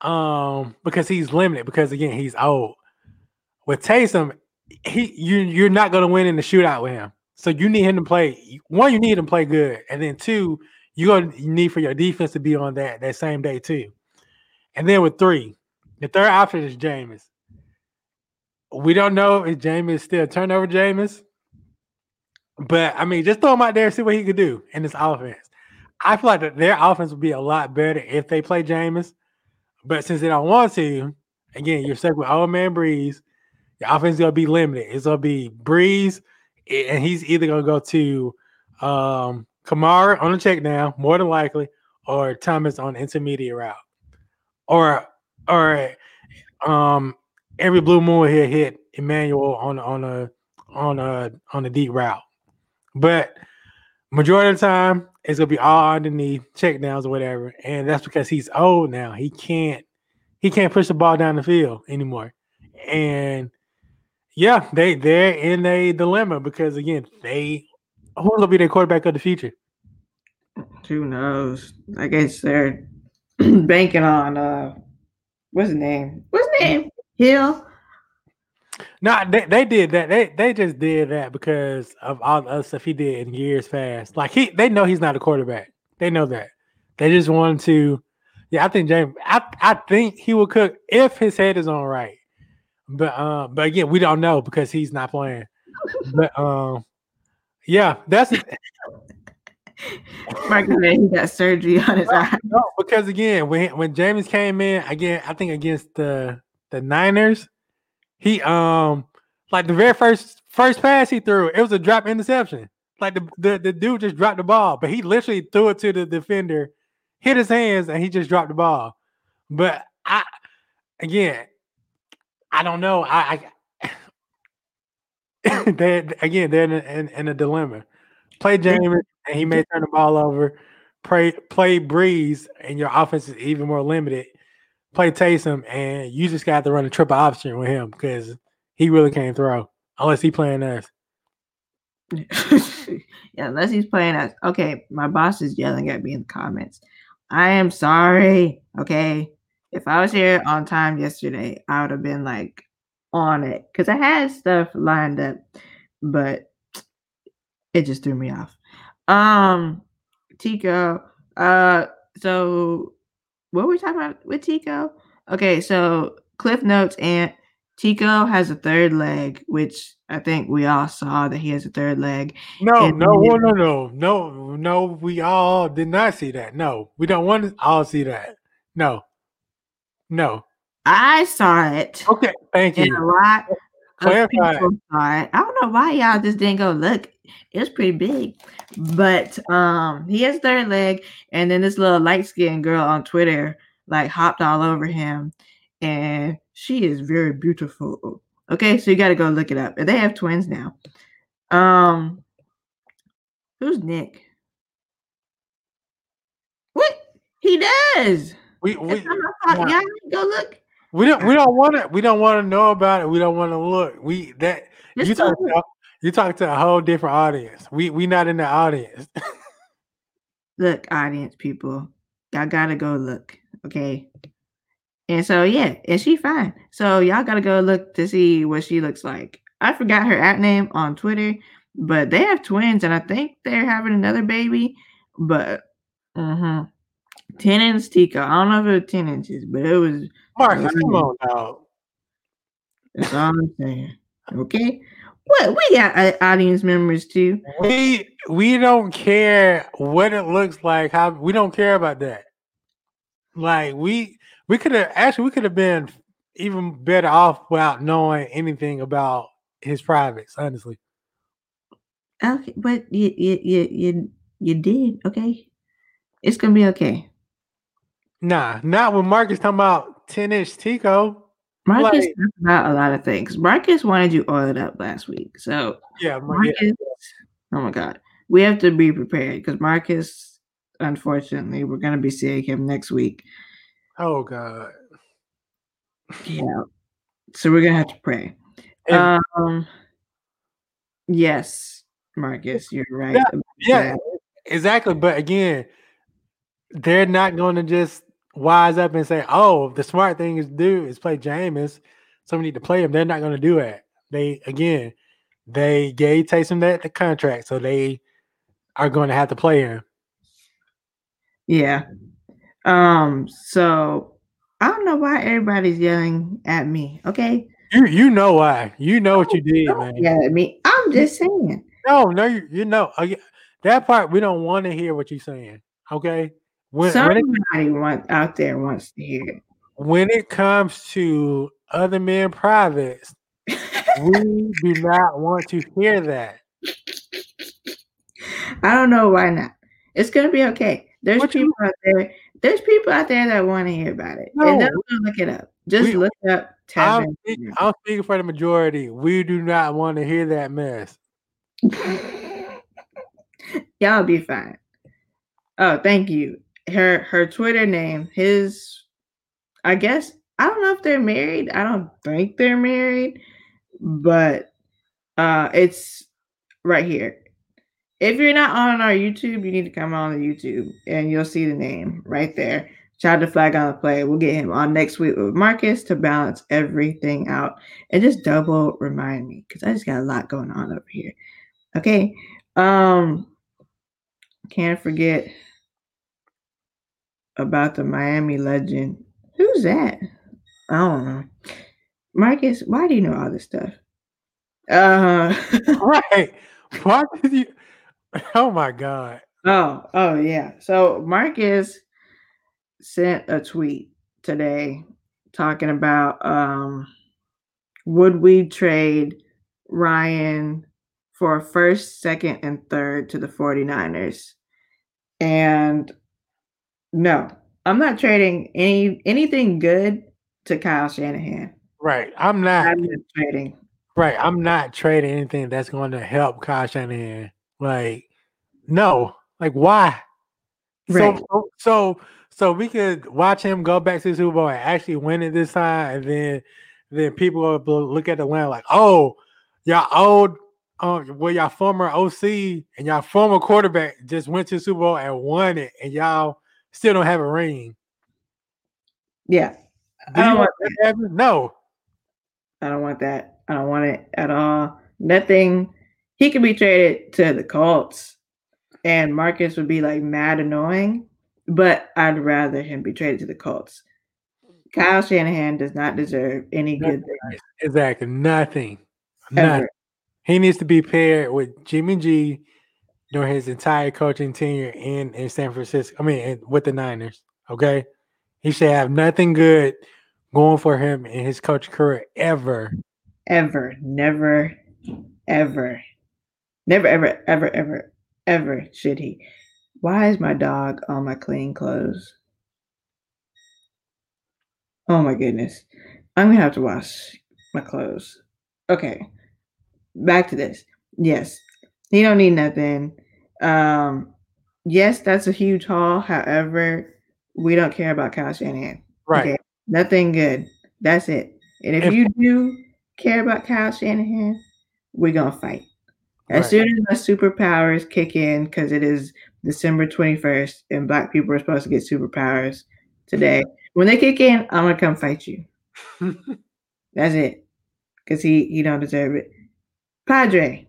S2: um, because he's limited. Because again, he's old. With Taysom, he you you're not gonna win in the shootout with him. So you need him to play. One, you need him to play good, and then two, you're gonna need for your defense to be on that that same day too. And then with three, the third option is Jameis. We don't know if Jameis is still turnover Jameis, but I mean, just throw him out there and see what he could do in this offense. I feel like that their offense would be a lot better if they play Jameis, but since they don't want to, again, you're stuck with old man Brees. Your offense is gonna be limited. It's gonna be Brees, and he's either gonna go to um Kamara on the check down, more than likely, or Thomas on intermediate route. Or or um every blue moon here hit Emmanuel on on a on a on a deep route. But majority of the time it's gonna be all underneath check downs or whatever. And that's because he's old now. He can't he can't push the ball down the field anymore. And yeah, they they're in a dilemma because again, they who's gonna be their quarterback of the future?
S1: Who knows? I guess they're banking on uh what's his name? What's his name? Hill.
S2: No, they, they did that. They they just did that because of all the other stuff he did in years past. Like he, they know he's not a quarterback. They know that. They just wanted to. Yeah, I think Jameis. I I think he will cook if his head is on right. But um, but again, we don't know because he's not playing. But um, yeah, that's
S1: said he got surgery on his eye.
S2: no, because again, when when Jameis came in again, I think against the the Niners, he um like the very first first pass he threw, it was a drop interception. Like the, the the dude just dropped the ball, but he literally threw it to the defender, hit his hands, and he just dropped the ball. But I again, I don't know. I, I they again they're in in, in a dilemma. Play Jameis and he may turn the ball over. Play play Brees and your offense is even more limited. Play Taysom and you just got to run a triple option with him because he really can't throw unless he playing us.
S1: yeah, unless he's playing us. Okay, my boss is yelling at me in the comments. I am sorry. Okay. If I was here on time yesterday, I would have been like on it because I had stuff lined up, but it just threw me off. Um, Tico. Uh, so what were we talking about with Tico? Okay, so Cliff Notes and Tico has a third leg, which I think we all saw that he has a third leg.
S2: No, no, no, no, no, no, no. We all did not see that. No, we don't want to all see that. No, no.
S1: I saw it,
S2: Okay, thank
S1: and a
S2: you.
S1: lot of people saw it. I don't know why y'all just didn't go look. It was pretty big, but um, he has third leg, and then this little light skinned girl on Twitter like hopped all over him, and she is very beautiful. Okay, so you got to go look it up. And they have twins now. Um, who's Nick? What he does?
S2: We we
S1: not my fault.
S2: nah.
S1: Y'all need to go look.
S2: we don't we don't want to we don't want to know about it. We don't want to look. We that you
S1: go
S2: talk
S1: look.
S2: You talk to a whole different audience. We we not in the audience.
S1: look, audience people, y'all gotta go look, okay? And so yeah, and she fine. So y'all gotta go look to see what she looks like. I forgot her at name on Twitter, but they have twins, and I think they're having another baby. But mm-hmm. 10 inches Tika. I don't know if it was 10 inches, but it was
S2: Marcus, come on, dog.
S1: that's all I'm saying. Okay. What we got uh, audience members too.
S2: We we don't care what it looks like. How we don't care about that. Like we we could have actually we could have been even better off without knowing anything about his privates. Honestly,
S1: Okay, but you you you you, you did, okay? It's gonna be okay.
S2: nah, not when Marcus talking about ten inch Tico.
S1: Marcus
S2: Like-
S1: talked about a lot of things. Marcus wanted you oiled up last week. So
S2: Yeah, Mar- yeah.
S1: Marcus, oh my god. We have to be prepared because Marcus, unfortunately, we're gonna be seeing him next week.
S2: Oh God.
S1: Yeah. So we're gonna have to pray.
S2: And-
S1: Um yes, Marcus, you're right.
S2: Yeah, yeah, exactly. But again, they're not going to just wise up and say, "Oh, the smart thing is to do is play Jameis, so we need to play him." They're not going to do that. They again, they gave Taysom that the contract, so they are going to have to play him.
S1: Yeah. Um, so I don't know why everybody's yelling at me. Okay.
S2: You you know why? You know what you did, man.
S1: yell at me. I'm just saying.
S2: No, no, you, you know uh, that part. We don't want to hear what you're saying. Okay. When, when it
S1: Somebody want, out there wants to hear it.
S2: when it comes to other men privates, we do not want to hear that.
S1: I don't know why not. It's gonna be okay. There's
S2: What
S1: people out there. There's people out there that want to hear about it,
S2: No.
S1: and they'll go look it up. Just
S2: We-
S1: look up
S2: I'm, I'm speaking for the majority. We do not want to hear that mess.
S1: Y'all be fine. Oh, thank you. Her her Twitter name, his I guess I don't know if they're married. I don't think they're married, but uh it's right here. If you're not on our YouTube, you need to come on the YouTube and you'll see the name right there. Out to Flag on the Play. We'll get him on next week with Marcus to balance everything out and just double remind me because I just got a lot going on over here. Okay. Um, can't forget about the Miami legend. Who's that? I don't know. Marcus, why do you know all this stuff? Uh
S2: right. Why did you oh my god.
S1: Oh, oh yeah. So Marcus sent a tweet today talking about um would we trade Ryan for first, second, and third to the 49ers? And no, I'm not trading any anything good to Kyle Shanahan.
S2: Right. I'm not,
S1: I'm not trading.
S2: Right. I'm not trading anything that's going to help Kyle Shanahan. Like, no. Like, why? Right. So, so, so we could watch him go back to the Super Bowl and actually win it this time, and then, then people will look at the win like, oh, y'all old, um, well, y'all former OC and y'all former quarterback just went to the Super Bowl and won it, and y'all still don't have a ring.
S1: Yeah.
S2: Do I don't want that. No.
S1: I don't want that. I don't want it at all. Nothing. He could be traded to the Colts, and Marcus would be like mad annoying. But I'd rather him be traded to the Colts. Kyle Shanahan does not deserve any good things.
S2: Exactly. Nothing. Nothing. He needs to be paired with Jimmy G during his entire coaching tenure in, in San Francisco. I mean, with the Niners. Okay. He should have nothing good going for him in his coach career ever.
S1: Ever. Never, ever. Never, ever, ever, ever, ever should he. Why is my dog on my clean clothes? Oh my goodness. I'm gonna have to wash my clothes. Okay. Back to this. Yes. He don't need nothing. Um yes, that's a huge haul. However, we don't care about Kyle Shanahan.
S2: Right. Okay?
S1: Nothing good. That's it. And if, if you do care about Kyle Shanahan, we're gonna fight. As right. soon as my superpowers kick in, because it is December 21st and black people are supposed to get superpowers today. When they kick in, I'm gonna come fight you. That's it. Cause he he don't deserve it. Padre,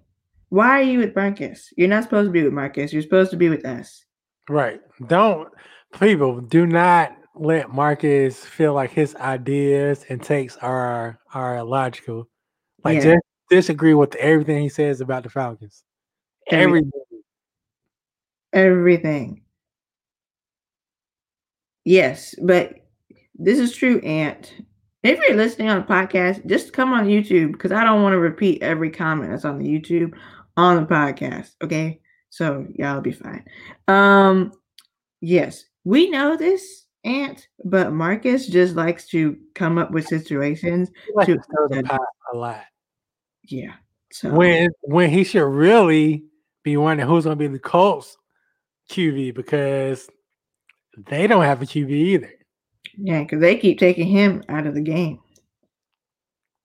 S1: why are you with Marcus? You're not supposed to be with Marcus. You're supposed to be with us.
S2: Right. Don't people do not let Marcus feel like his ideas and takes are are logical. Like yeah. just disagree with everything he says about the Falcons. Everything.
S1: Everything. Yes, but this is true, Aunt. If you're listening on the podcast, just come on YouTube because I don't want to repeat every comment that's on the YouTube on the podcast. Okay. So y'all be fine. Um, yes, we know this Aunt, but Marcus just likes to come up with situations to
S2: stir the pot a lot.
S1: Yeah.
S2: So when when he should really be wondering who's going to be the Colts QB because they don't have a QB either.
S1: Yeah, because they keep taking him out of the game.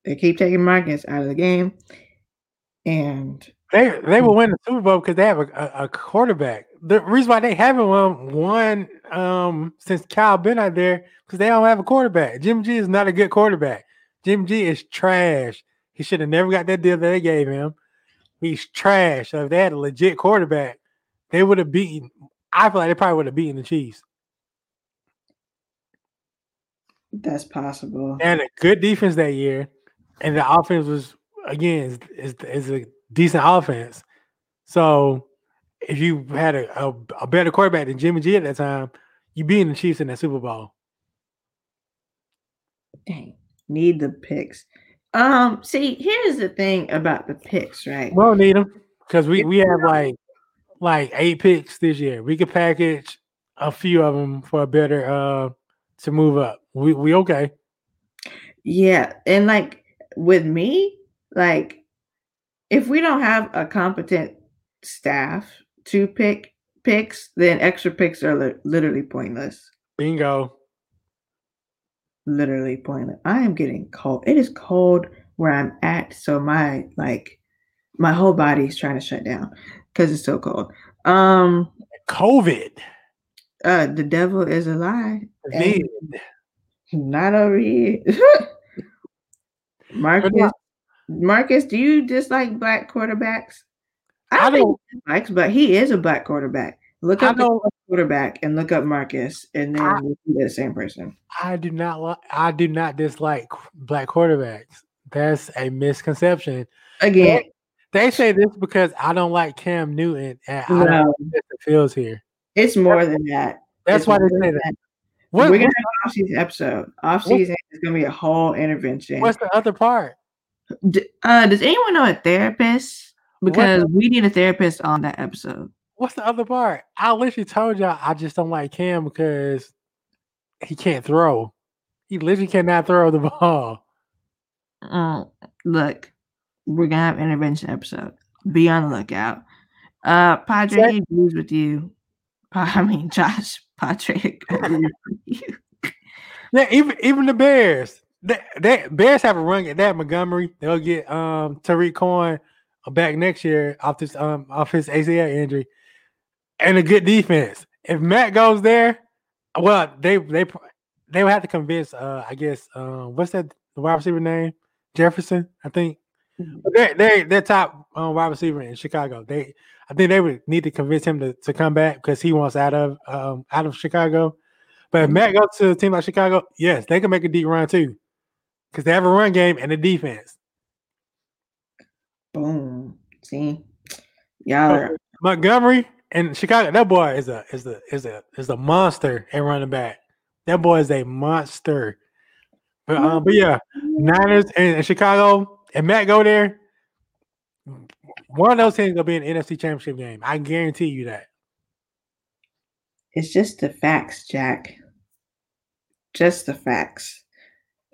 S1: They keep taking Marcus out of the game, and
S2: they they will win the Super Bowl because they have a, a, a, quarterback. The reason why they haven't won one um, since Kyle been out there because they don't have a quarterback. Jim G is not a good quarterback. Jim G is trash. He should have never got that deal that they gave him. He's trash. So if they had a legit quarterback, they would have beaten. I feel like they probably would have beaten the Chiefs.
S1: That's possible.
S2: And a good defense that year, and the offense was again is, is, is a decent offense. So if you had a, a, a, better quarterback than Jimmy G at that time, you being the Chiefs in that Super Bowl.
S1: Dang, need the picks. Um, see, here's the thing about the picks, right?
S2: We don't need them because we we have like like eight picks this year. We could package a few of them for a better uh to move up. We we okay.
S1: Yeah, and like with me, like if we don't have a competent staff to pick picks, then extra picks are li- literally pointless.
S2: Bingo.
S1: Literally pointless. I am getting cold. It is cold where I'm at, so my like my whole body is trying to shut down because it's so cold. Um
S2: COVID.
S1: uh, the devil is a lie. Not over here. Marcus, Marcus, do you dislike black quarterbacks? I,
S2: I
S1: don't think
S2: don't.
S1: he dislikes, but he is a black quarterback. Look up the quarterback and look up Marcus, and then
S2: I-
S1: you'll see the same person.
S2: I do not like. I do not dislike black quarterbacks. That's a misconception.
S1: Again,
S2: They say this because I don't like Cam Newton and I don't like Justin Fields here.
S1: it's more than that.
S2: That's
S1: It's
S2: why they say
S1: than
S2: that. What,
S1: We're gonna have an off-season episode. Off-season is gonna be a whole intervention.
S2: what's the other part?
S1: D- uh, does anyone know a therapist? Because we need a therapist on that episode.
S2: What's the other part? I literally told y'all I just don't like Cam because he can't throw. He literally cannot throw the ball.
S1: Mm, look, we're gonna have intervention episode. Be on the lookout. Uh, Padre agrees with you. I mean, Josh Patrick. agrees with you.
S2: Yeah, even even the Bears. They, they Bears have a run at that Montgomery. They'll get um Tarik Cohen back next year off this um off his ACL injury, and a good defense. If Matt goes there, well, they they they would have to convince uh I guess um what's that the wide receiver name Jefferson I think. But They they they're top um, wide receiver in Chicago. They I think they would need to convince him to, to come back because he wants out of um out of Chicago. But if Matt goes to a team like Chicago, yes, they can make a deep run too. Because they have a run game and a defense.
S1: Boom. See, y'all are
S2: Montgomery and Chicago, that boy is a is a is a is a monster at running back. That boy is a monster. But um, but yeah, Niners and, and Chicago and Matt go there. One of those teams gonna be an NFC championship game. I guarantee you that.
S1: It's just the facts, Jack. Just the facts.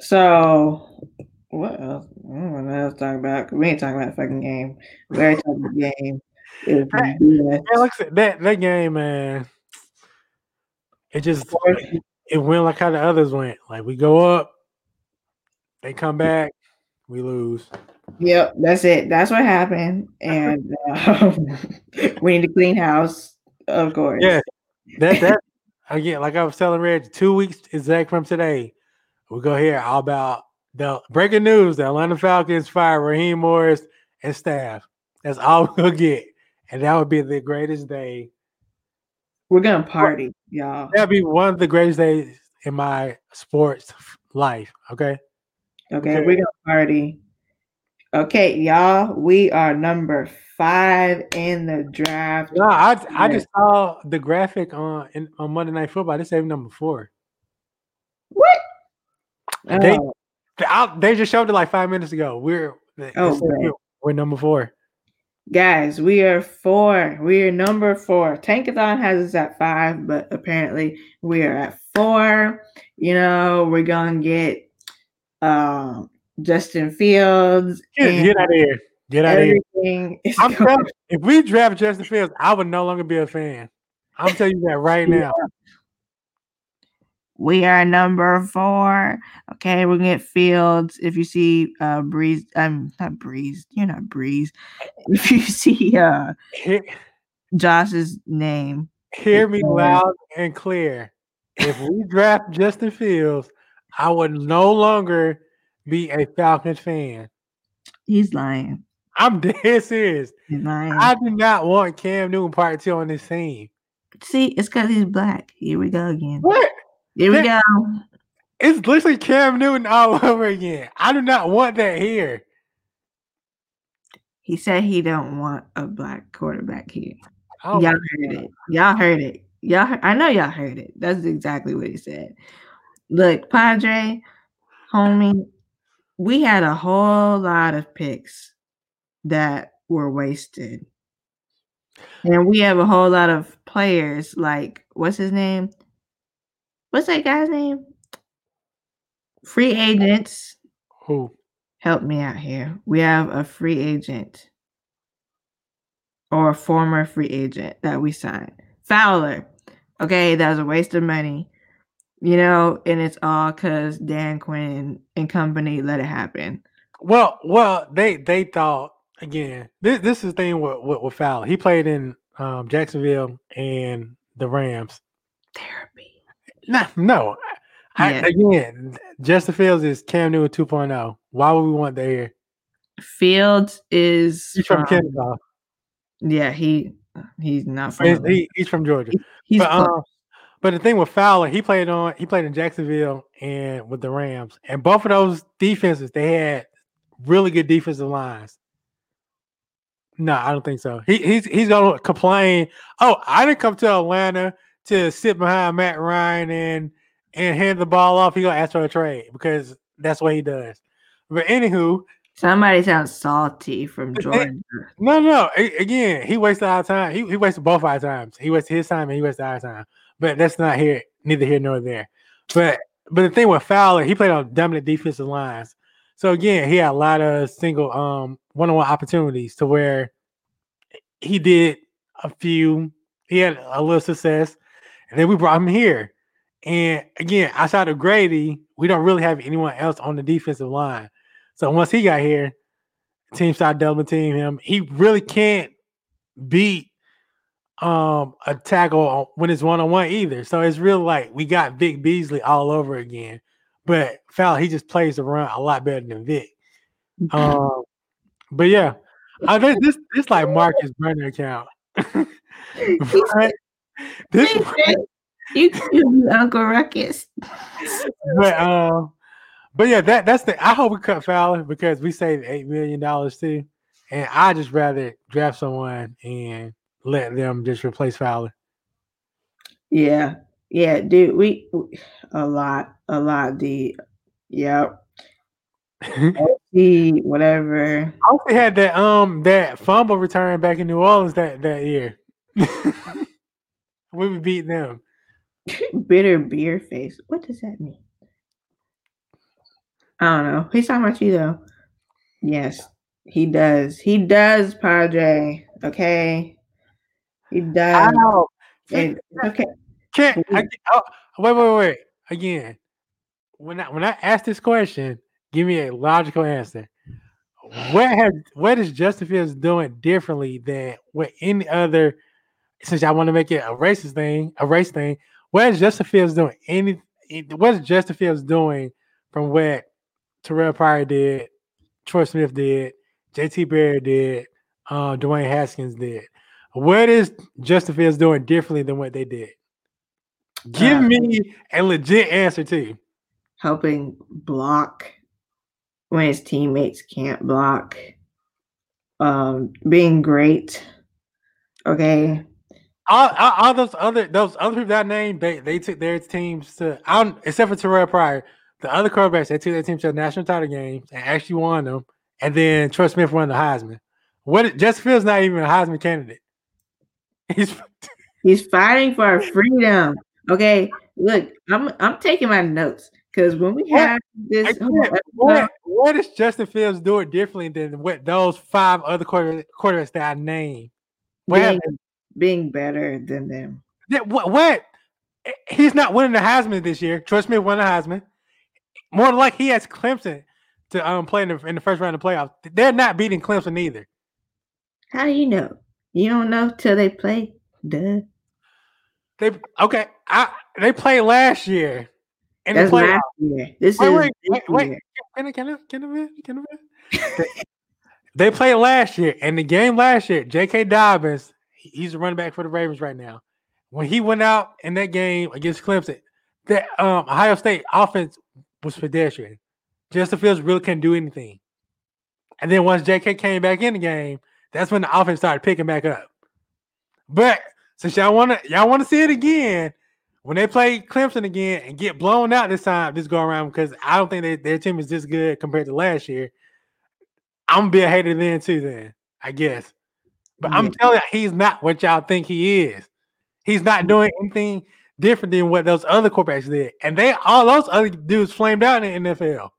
S1: So, what else? I don't know what else to talk about. We ain't talking about the fucking game. We already talked about the game. It was
S2: Hey,
S1: BS.
S2: Man, like I said, that that game, man, it just it went like how the others went. Like we go up, they come back, we lose.
S1: Yep, that's it. That's what happened. And um, we need to clean house, of course.
S2: Yeah, that that again, like I was telling Reg, two weeks exact from today, we go here all about the breaking news: the Atlanta Falcons fire Raheem Morris and staff. That's all we'll get, and that would be the greatest day.
S1: We're gonna party, y'all.
S2: That'd be one of the greatest days in my sports life. Okay.
S1: Okay,
S2: Okay.
S1: we're gonna party. Okay, y'all, we are number five in the draft.
S2: No, I I just saw the graphic on in, on Monday Night Football. They say number four.
S1: What?
S2: They-
S1: Oh,
S2: They, I- they just showed it like five minutes ago. We're
S1: Oh,
S2: we're, number four.
S1: guys, we are four. We are number four. Tankathon has us at five, but apparently we are at four. You know, we're gonna get um Justin Fields
S2: Get, get out of here. Get out of here. I'm
S1: going-
S2: if we draft Justin Fields, I would no longer be a fan. I'm telling you that right now.
S1: We are number four. Okay, we're gonna get Fields. If you see uh Breeze, I'm not Breeze, you're not Breeze. If you see uh
S2: Hear,
S1: Josh's name,
S2: hear me
S1: Okay.
S2: loud and clear. If we draft Justin Fields, I would no longer be a Falcons fan.
S1: he's lying.
S2: I'm dead serious.
S1: He's lying.
S2: I do not want Cam Newton part two on this team.
S1: see, it's because he's black. Here we go again.
S2: What?
S1: Here we go.
S2: It's literally Cam Newton all over again. I do not want that here.
S1: He said he don't want a black quarterback here.
S2: Oh
S1: y'all heard
S2: God.
S1: it. Y'all heard it. Y'all, heard, I know y'all heard it. That's exactly what he said. Look, Padre, homie, we had a whole lot of picks that were wasted, and we have a whole lot of players. Like, what's his name? What's that guy's name? Free agents.
S2: Who?
S1: Help me out here. We have a free agent or a former free agent that we signed. Fowler. Okay, that was a waste of money. You know, and it's all because Dan Quinn and company let it happen.
S2: Well, well, they they thought again. This this is the thing with with, with Fowler. He played in um, Jacksonville and the Rams.
S1: Therapy.
S2: Nah, no. I,
S1: Yeah.
S2: again, Justin Fields is Cam Newton 2.0. Why would we want that here?
S1: Fields is
S2: He's from
S1: from-
S2: Kennesaw.
S1: Yeah, he he's not from.
S2: He's, he, he's from Georgia.
S1: he's
S2: but, um, but the thing with Fowler, he played on he played in Jacksonville and with the Rams, and both of those defenses they had really good defensive lines. No, I don't think so. He, he's he's gonna complain. Oh, I didn't come to Atlanta to sit behind Matt Ryan and and hand the ball off. He gonna ask for a trade because that's what he does. But anywho,
S1: Somebody sounds salty from Georgia.
S2: no, no. Again, he wasted our time. He, he wasted both our times. He wasted his time and he wasted our time. But that's not here, neither here nor there. But but the thing with Fowler, he played on dominant defensive lines. So again, he had a lot of single um one-on-one opportunities to where he did a few, he had a little success, and then we brought him here. And again, outside of Grady, we don't really have anyone else on the defensive line. So once he got here, team started doubling team him. He really can't beat um a tackle when it's one on one either. So it's really like we got Vic Beasley all over again. But Fowler, he just plays the run a lot better than Vic. Um, but yeah, I, this this this like Marcus Brenner account. Right? this,
S1: you you Uncle Ruckus.
S2: but um, but yeah, that that's the. I hope we cut Fowler because we saved eight million dollars too, and I just rather draft someone and let them just replace Fowler.
S1: Yeah, yeah, dude. We a lot, a lot. The yep. The whatever.
S2: also had that um that fumble return back in New Orleans that that year. we would beat them.
S1: Bitter beer face. What does that mean? I don't know. He's talking about you though. Yes, he does. He does, Padre. Okay. He does.
S2: Ow.
S1: And- okay.
S2: Can't I, oh, wait, wait, wait. Again, when I when I ask this question, give me a logical answer. What has what is Justin Fields doing differently than what any other? Since y'all want to make it a racist thing, a race thing, what is Justin Fields doing? Any what is Justin Fields doing from what Terrelle Pryor did, Troy Smith did, JT Barrett did, uh, Dwayne Haskins did? What is Justin Fields doing differently than what they did? Give
S1: Uh,
S2: me a legit answer too.
S1: Helping block when his teammates can't block. Um, being great. Okay.
S2: All, all, all those other those other people that I named, they they took their teams to I don't except for Terrelle Pryor, the other quarterbacks they took their teams to the national title games and actually won them. And then Troy Smith won the Heisman. What Justin Fields not even a Heisman candidate. He's
S1: He's fighting for our freedom. Okay. Look, I'm I'm taking my notes because when we
S2: What?
S1: have this
S2: what, what is Justin Fields doing differently than what those five other quarter, quarterbacks that I named? What
S1: being, better than them.
S2: Yeah, What, what? He's not winning the Heisman this year. Trust me, won the Heisman. More like he has Clemson to um play in the, in the first round of the playoffs. They're not beating Clemson either.
S1: How do you know? You don't know till they play. Duh.
S2: They okay. I they played last year in the
S1: That's
S2: playoffs.
S1: last year. This
S2: Wait,
S1: is
S2: wait, wait, wait.
S1: year.
S2: Can I, can I, can I, can I, they, played last year, and the game last year, J.K. Dobbins, he's a running back for the Ravens right now. When he went out in that game against Clemson, that um, Ohio State offense was pedestrian. Justin Fields really couldn't do anything. And then once J.K. came back in the game, that's when the offense started picking back up. But since y'all want to, y'all want to see it again, when they play Clemson again and get blown out this time, this go around because I don't think they, their team is this good compared to last year. I'm gonna be a hater then too, then I guess. But I'm telling you, he's not what y'all think he is. He's not mm-hmm. doing anything different than what those other quarterbacks did, and they all those other dudes flamed out in the NFL.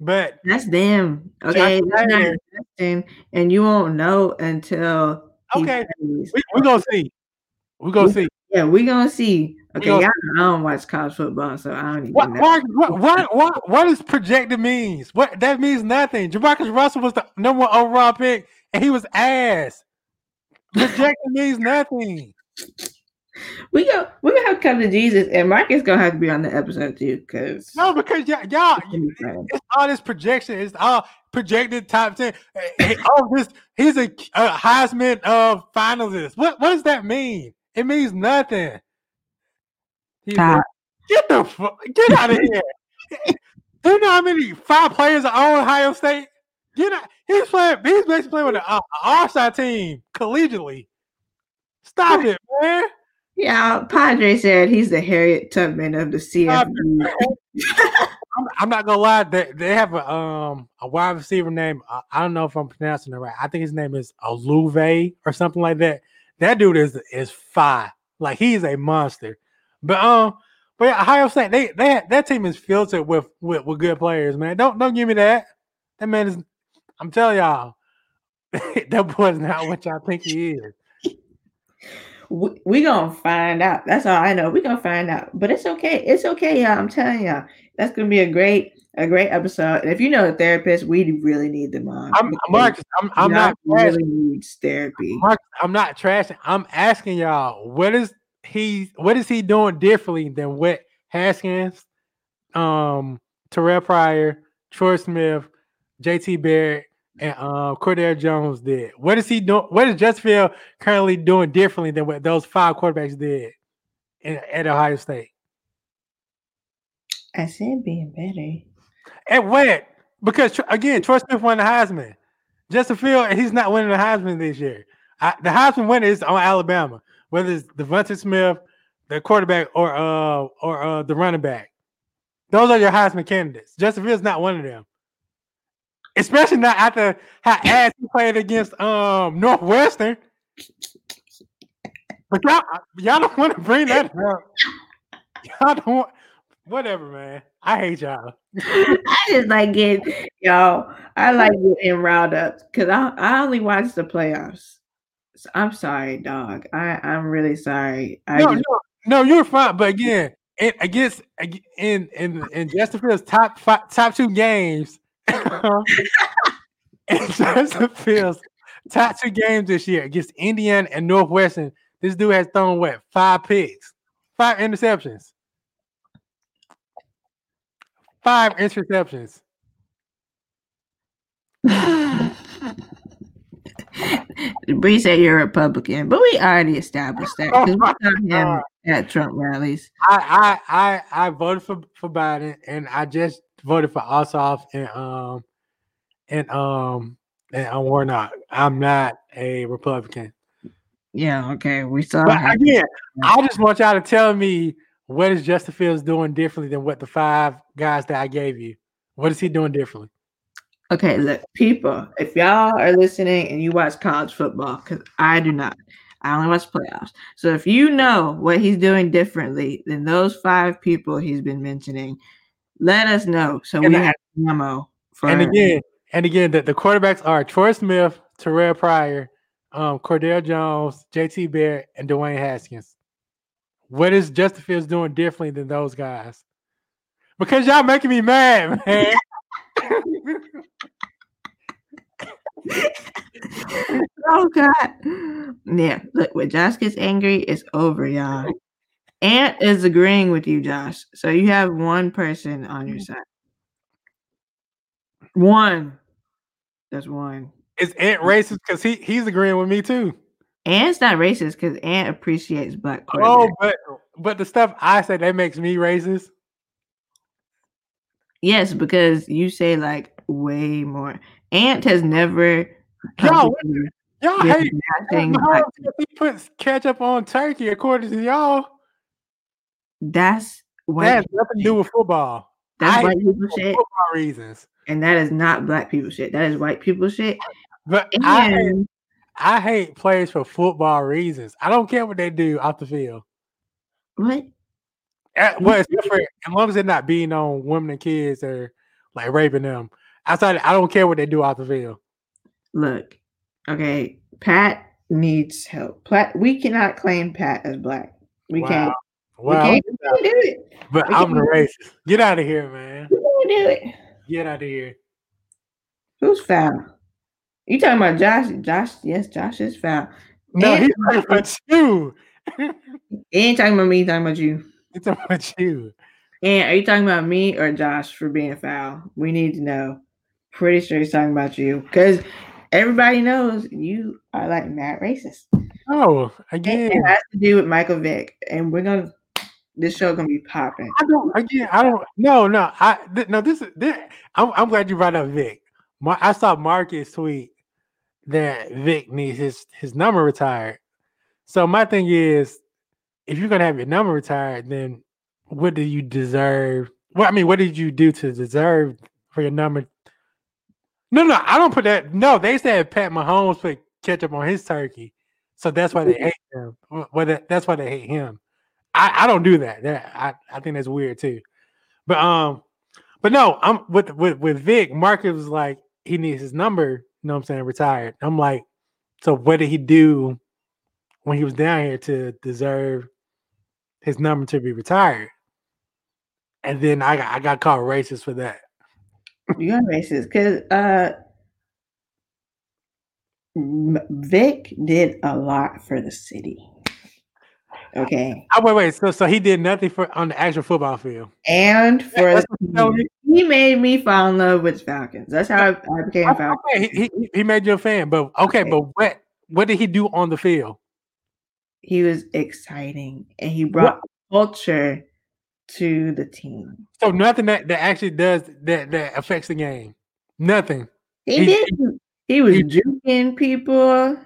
S2: But
S1: That's them. Okay. That's not. And you won't know until
S2: Okay.
S1: plays.
S2: we we gonna see. We're gonna see.
S1: Yeah, we're gonna see. Okay,
S2: gonna
S1: y'all, I don't watch college football, so I don't even
S2: What
S1: know.
S2: what what what what, what does projected means? What that means nothing. Jamarcus Russell was the number one overall pick, and he was ass. Projected means nothing.
S1: We go. We're gonna have to come to Jesus, and Marcus gonna have to be on the episode too, because
S2: no, because y'all, y'all it's all this projection. It's all projected top ten. oh, this he's a, a Heisman uh, finalist. What what does that mean? It means nothing. Like, get the fuck, get out of here. Do you know how many five players are on Ohio State? Get out. He's playing. He's basically playing with an uh, all-star team collegiately. Stop it, man.
S1: Yeah, Padre said he's the Harriet Tubman of the CFB.
S2: I'm, I'm, not gonna lie. They, they have a um a wide receiver name. I, I, don't know if I'm pronouncing it right. I think his name is Olave or something like that. That dude is is fire. Like he's a monster. But um, but yeah, Ohio State they they that team is filtered with with with good players. Man, don't don't give me that. That man is. I'm telling y'all, that boy's not what y'all think he is
S1: we, we gonna find out. That's all I know. We gonna find out. But it's okay. It's okay, y'all. I'm telling y'all. That's gonna be a great a great episode. And if you know a therapist, we really need them on.
S2: I'm Marcus. I'm, I'm not
S1: really needs therapy.
S2: Marcus, I'm not trashing. I'm asking y'all, what is he what is he doing differently than what Haskins, um, Terrelle Pryor, Troy Smith, JT Barrett, and uh, Cardale Jones did. What is he doing? What is Justin Field currently doing differently than what those five quarterbacks did in, at Ohio State?
S1: I said being better.
S2: At what? Because again, Troy Smith won the Heisman. Justin Field, he's not winning the Heisman this year. I, the Heisman winner is on Alabama, whether it's DeVonta Smith, the quarterback, or uh or uh the running back. Those are your Heisman candidates. Justin Field's not one of them especially not after how ass he played against um Northwestern. But y'all, y'all don't want to bring that up. Y'all don't. Want, whatever, man. I hate y'all.
S1: I just like getting y'all. I like getting riled up because I I only watch the playoffs. So I'm sorry, dog. I I'm really sorry. I
S2: no, just, no, no, you're fine. But again, in, against in in in Justin Fields' top five, top two games, and Justin Fields top two games this year against Indiana and Northwestern. This dude has thrown what five picks, five interceptions, five interceptions.
S1: Bree said you're a Republican, but we already established that because we saw him at Trump rallies.
S2: I, I I I voted for for Biden, and I just voted for Ossoff and um and um and uh, Warnock. I'm not a Republican.
S1: Yeah, okay. We saw
S2: but again, I just want y'all to tell me what is Justin Fields doing differently than what the five guys that I gave you. What is he doing differently?
S1: Okay, look, people, if y'all are listening and you watch college football, because I do not, I only watch playoffs. So if you know what he's doing differently than those five people he's been mentioning, let us know so and we I, have a memo.
S2: For and again, and again, the, the quarterbacks are Troy Smith, Terrelle Pryor, um, Cardale Jones, JT Barrett, and Dwayne Haskins. What is Justin Fields doing differently than those guys? Because y'all making me mad, man.
S1: oh God. Yeah, look, when Josh gets angry, it's over, y'all. Ant is agreeing with you, Josh. So you have one person on your mm. side. One. That's one.
S2: Is Ant racist? Because he he's agreeing with me too.
S1: Ant's not racist because Ant appreciates black.
S2: Oh, but but the stuff I say that makes me racist.
S1: Yes, because you say like way more. Ant has never.
S2: Yo, y'all hate. nothing. He puts ketchup on turkey, according to y'all.
S1: That's
S2: what that has nothing to do with football.
S1: That's white people shit.
S2: Football reasons.
S1: And that is not black people shit. That is white people shit.
S2: But and, I hate, I hate players for football reasons. I don't care what they do off the field.
S1: What?
S2: At, eh, well, for, as long as they're not beating on women and kids or like raping them. Outside, I don't care what they do off the field.
S1: Look, okay, Pat needs help. Pat, we cannot claim Pat as black. We wow. can't.
S2: Well, we can't, do it. But we I'm the racist. Get out of here, man.
S1: We can't do it.
S2: Get out of here.
S1: Who's foul? You talking about Josh? Josh, yes, Josh is foul.
S2: No, and, he's talking about you.
S1: He ain't talking about me, talking about you.
S2: He's talking about you.
S1: And are you talking about me or Josh for being foul? We need to know. Pretty sure he's talking about you because everybody knows you are like mad racist.
S2: Oh, again,
S1: It has to do with Michael Vick, and we're gonna. This show gonna be popping.
S2: I don't. Again, I don't. No, no. I th- no. This is. This, I'm. I'm glad you brought up Vick. Mar- I saw Marcus tweet that Vick needs his his number retired. So my thing is, if you're gonna have your number retired, then what do you deserve? Well, I mean, what did you do to deserve for your number? No, no, I don't put that. No, they said Pat Mahomes put ketchup on his turkey, so that's why they hate him. Well, that, that's why they hate him. I, I don't do that. That I, I think that's weird too. But um, but no, I'm with with with Vick. Marcus was like he needs his number. You know what I'm saying? Retired. I'm like, so what did he do when he was down here to deserve his number to be retired? And then I got I got called racist for that.
S1: You are racist because uh, Vick did a lot for the city. Okay,
S2: Oh, wait, wait. So so he did nothing for on the actual football field.
S1: and for the
S2: what you tell
S1: team. he made me fall in love with Falcons. That's how I, I became a Falcon.
S2: Okay, he, he he made you a fan, but okay,
S1: Okay.
S2: but what what did he do on the field?
S1: He was exciting, and he brought culture to the team.
S2: So nothing that, that actually does that that affects the game. Nothing.
S1: He
S2: He-
S1: did. He was
S2: he-
S1: juking people.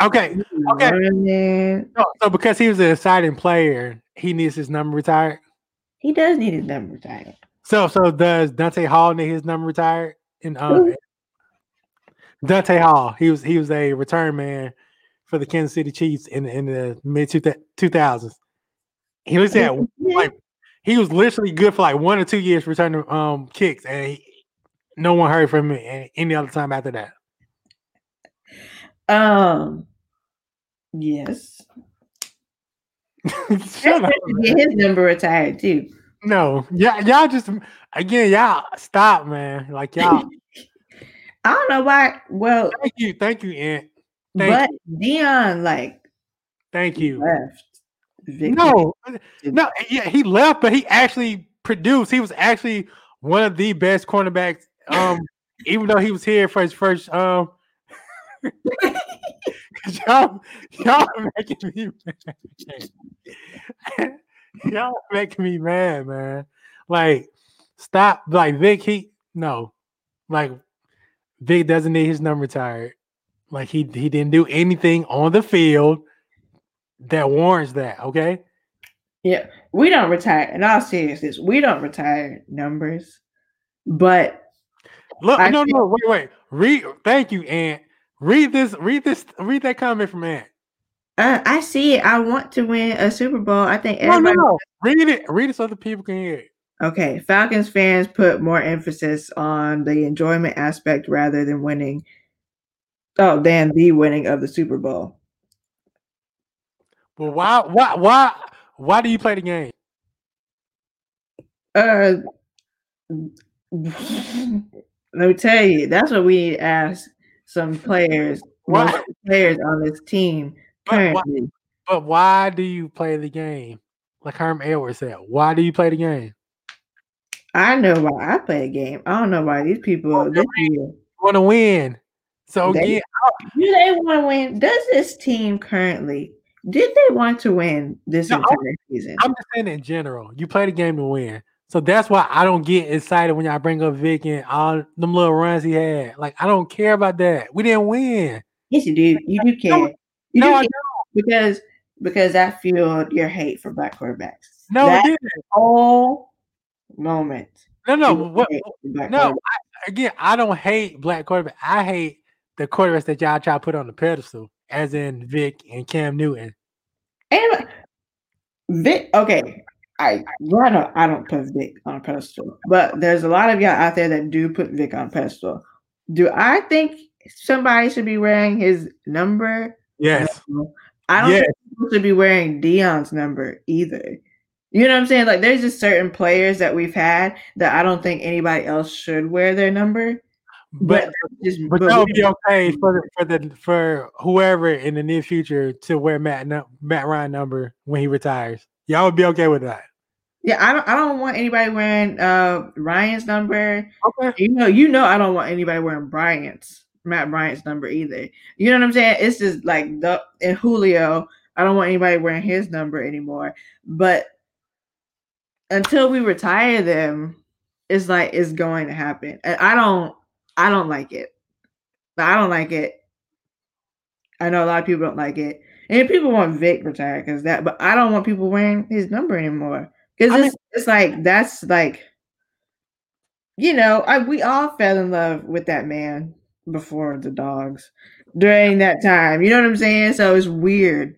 S2: Okay. Okay.
S1: running.
S2: So, so because he was an exciting player, he needs his number retired.
S1: He does need his number retired.
S2: So so does Dante Hall need his number retired? In um, Dante Hall, he was he was a return man for the Kansas City Chiefs in the in the mid two thousands. He was at like he was literally good for like one or two years returning um kicks, and he, no one heard from him any other time after that.
S1: Um. Yes.
S2: Shut up.
S1: get his number retired too.
S2: No, yeah, y'all just again, y'all stop, man. Like y'all,
S1: I don't know why. Well,
S2: thank you, thank you, Ant. Thank
S1: but Deion like
S2: Thank you.
S1: left.
S2: No, no, yeah, he left, but he actually produced. He was actually one of the best cornerbacks. Um, even though he was here for his first um. y'all, y'all making me mad. y'all making me mad, man. Like, stop. Like Vick, he no, like Vick doesn't need his number retired. Like he he didn't do anything on the field that warrants that. Okay.
S1: Yeah, we don't retire. In all seriousness, we don't retire numbers. But
S2: Look,
S1: I
S2: no, no, wait, wait. Read. Thank you, Ant. Read this. Read this. Read that comment from Ant.
S1: uh, I see it. I want to win a Super Bowl. I think
S2: No, no, no. Read it. Read it so other people can hear it.
S1: Okay, Falcons fans put more emphasis on the enjoyment aspect rather than winning. Oh, than the winning of the Super Bowl.
S2: Well, why, why, why, why do you play the game?
S1: Uh, let me tell you, that's what we need to ask some players,
S2: Why?
S1: players on this team
S2: But why-
S1: currently.
S2: But why do you play the game? Like Herm Edwards said, why do you play the game?
S1: I know why I play a game. I don't know why these people
S2: Well,
S1: this year
S2: want to win. So
S1: They-
S2: again,
S1: do they want to win? Does this team currently did they want to win this
S2: No, I'm-
S1: entire season?
S2: I'm just saying in general, you play the game to win. So that's why I don't get excited when y'all bring up Vick and all them little runs he had. Like I don't care about that. We didn't win.
S1: yes, you do. You do care.
S2: No,
S1: you
S2: no,
S1: do
S2: I
S1: care because because that fueled your hate for black quarterbacks.
S2: No,
S1: that
S2: it didn't.
S1: whole moment.
S2: No, no. What,
S1: hate for black
S2: no. I, again, I don't hate black quarterback. I hate the quarterbacks that y'all try to put on the pedestal, as in Vick and Cam Newton.
S1: And Vick, okay, I well, I don't I don't put Vick on a pedestal, but there's a lot of y'all out there that do put Vick on pedestal. Do I think somebody should be wearing his number?
S2: Yes.
S1: No. I don't
S2: Yes.
S1: think people should be wearing Deion's number either. You know what I'm saying? Like there's just certain players that we've had that I don't think anybody else should wear their number.
S2: But but
S1: but
S2: that would be okay for the, for the for whoever in the near future to wear Matt Matt Ryan number when he retires. Y'all would be okay with that.
S1: yeah, I don't I don't want anybody wearing uh Ryan's number.
S2: Okay.
S1: You know, you know I don't want anybody wearing Bryant's Matt Bryant's number either. You know what I'm saying? It's just like the and Julio, I don't want anybody wearing his number anymore. But until we retire them, it's like it's going to happen. And I don't I don't like it. I don't like it. I know a lot of people don't like it. And people want Vick retired because that, but I don't want people wearing his number anymore. Because it's, it's like that's like you know, I we all fell in love with that man before the dogs during that time. You know what I'm saying? So it's weird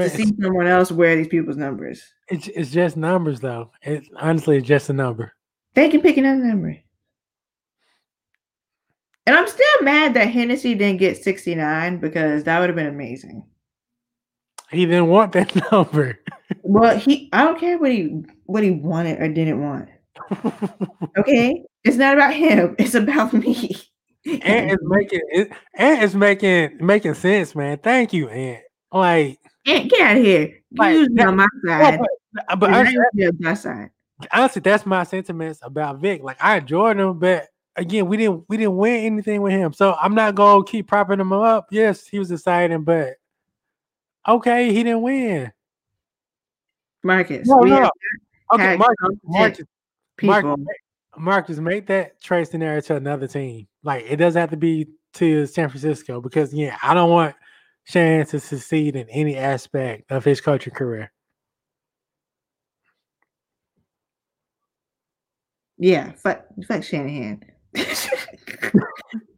S1: to
S2: But
S1: see someone else wear these people's numbers.
S2: it's it's just numbers though. It honestly it's just a number.
S1: They can pick another number. And I'm still mad that Hennessy didn't get 69 because that would have been amazing.
S2: He didn't want that number.
S1: Well, he I don't care what he what he wanted or didn't want. Okay? It's not about him. It's about me.
S2: and it's making it and it's making making sense, man. Thank you, Ant. Like,
S1: Ant, get out of here. You
S2: Like,
S1: me
S2: that-
S1: on my
S2: but,
S1: side.
S2: but
S1: and I
S2: honestly,
S1: use on that side.
S2: honestly, that's my sentiments about Vick. Like, I enjoyed him, but again, we didn't we didn't win anything with him, so I'm not gonna keep propping him up. Yes, he was exciting, but okay, he didn't win.
S1: Marcus.
S2: No, no. Okay, Marcus, Marcus. Marcus, Marcus, make that trade scenario to another team. Like it doesn't have to be to San Francisco because yeah, I don't want Shan to succeed in any aspect of his coaching career.
S1: Yeah, fuck, fuck Shanahan.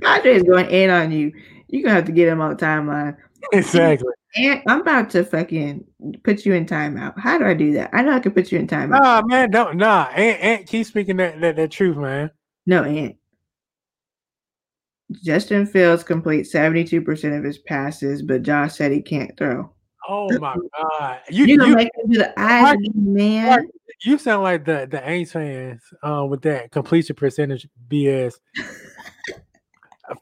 S1: Padre is going in on you. You're gonna have to get him on the timeline.
S2: Exactly.
S1: And I'm about to fucking put you in timeout. How do I do that? I know I can put you in timeout.
S2: Nah, man, don't nah. Ant, Ant keep speaking that, that that truth, man.
S1: No, Ant. Justin Fields completes 72% of his passes, but Josh said he can't throw.
S2: Oh my god. You
S1: You gonna
S2: you,
S1: make him do the eyes man?
S2: You sound like the the Aints fans uh, with that completion percentage BS.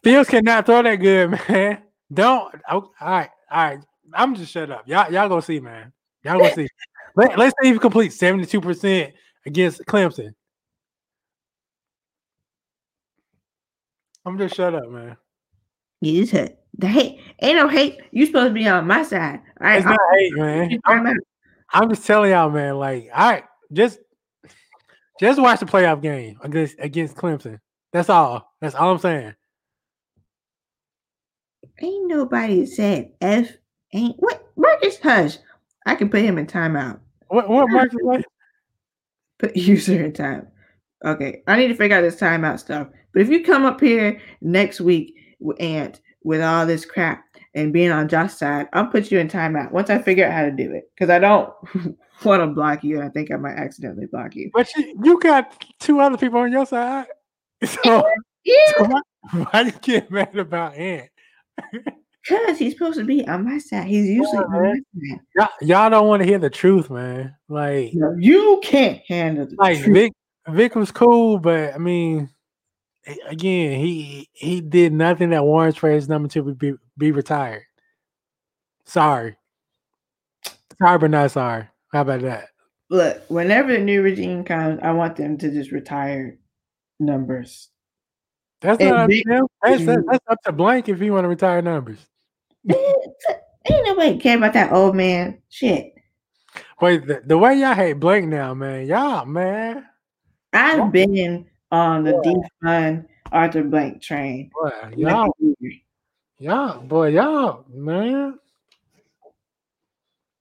S2: Fields cannot throw that good, man. Don't. oh, all right, all right. I'm just shut up. Y'all, y'all gonna see, man. Y'all gonna see. Let, let's see if he completes 72 percent against Clemson. I'm just shut up, man.
S1: You just hate. The hate ain't no hate. You supposed to be on my side. All right,
S2: It's not hate, man. I'm,
S1: I'm,
S2: I'm just telling y'all, man. Like, all right, just just watch the playoff game against against Clemson. That's all. That's all I'm saying.
S1: ain't nobody said F ain't what Marcus Hush. I can put him in timeout.
S2: What what Marcus like?
S1: Put user in time. Okay, I need to figure out this timeout stuff. But if you come up here next week with Ant with all this crap and being on Josh's side, I'll put you in timeout once I figure out how to do it. Because I don't want to block you. and I think I might accidentally block you.
S2: But you, you got two other people on your side. So,
S1: Yeah,
S2: so why, why you get mad about Ant?
S1: because he's supposed to be on my side. He's usually
S2: Yeah,
S1: on my side.
S2: Y'all, y'all don't want to hear the truth, man. Like
S1: No, you can't handle the
S2: like
S1: truth.
S2: Vick Vick was cool, but I mean, again, he he did nothing that warrants for his number to be be retired. Sorry, sorry, but not sorry. How about that?
S1: Look, whenever the new regime comes, I want them to just retire numbers.
S2: That's
S1: And
S2: not up to
S1: Vick.
S2: That's, that's
S1: mm-hmm.
S2: that's up to Blank if he want to retire numbers.
S1: Ain't nobody care about that old man. Shit.
S2: Wait, the, the way y'all hate Blank now, man, y'all man,
S1: I've been on the
S2: Yeah.
S1: defund Arthur Blank train.
S2: boy, y'all, y'all, boy, y'all, man.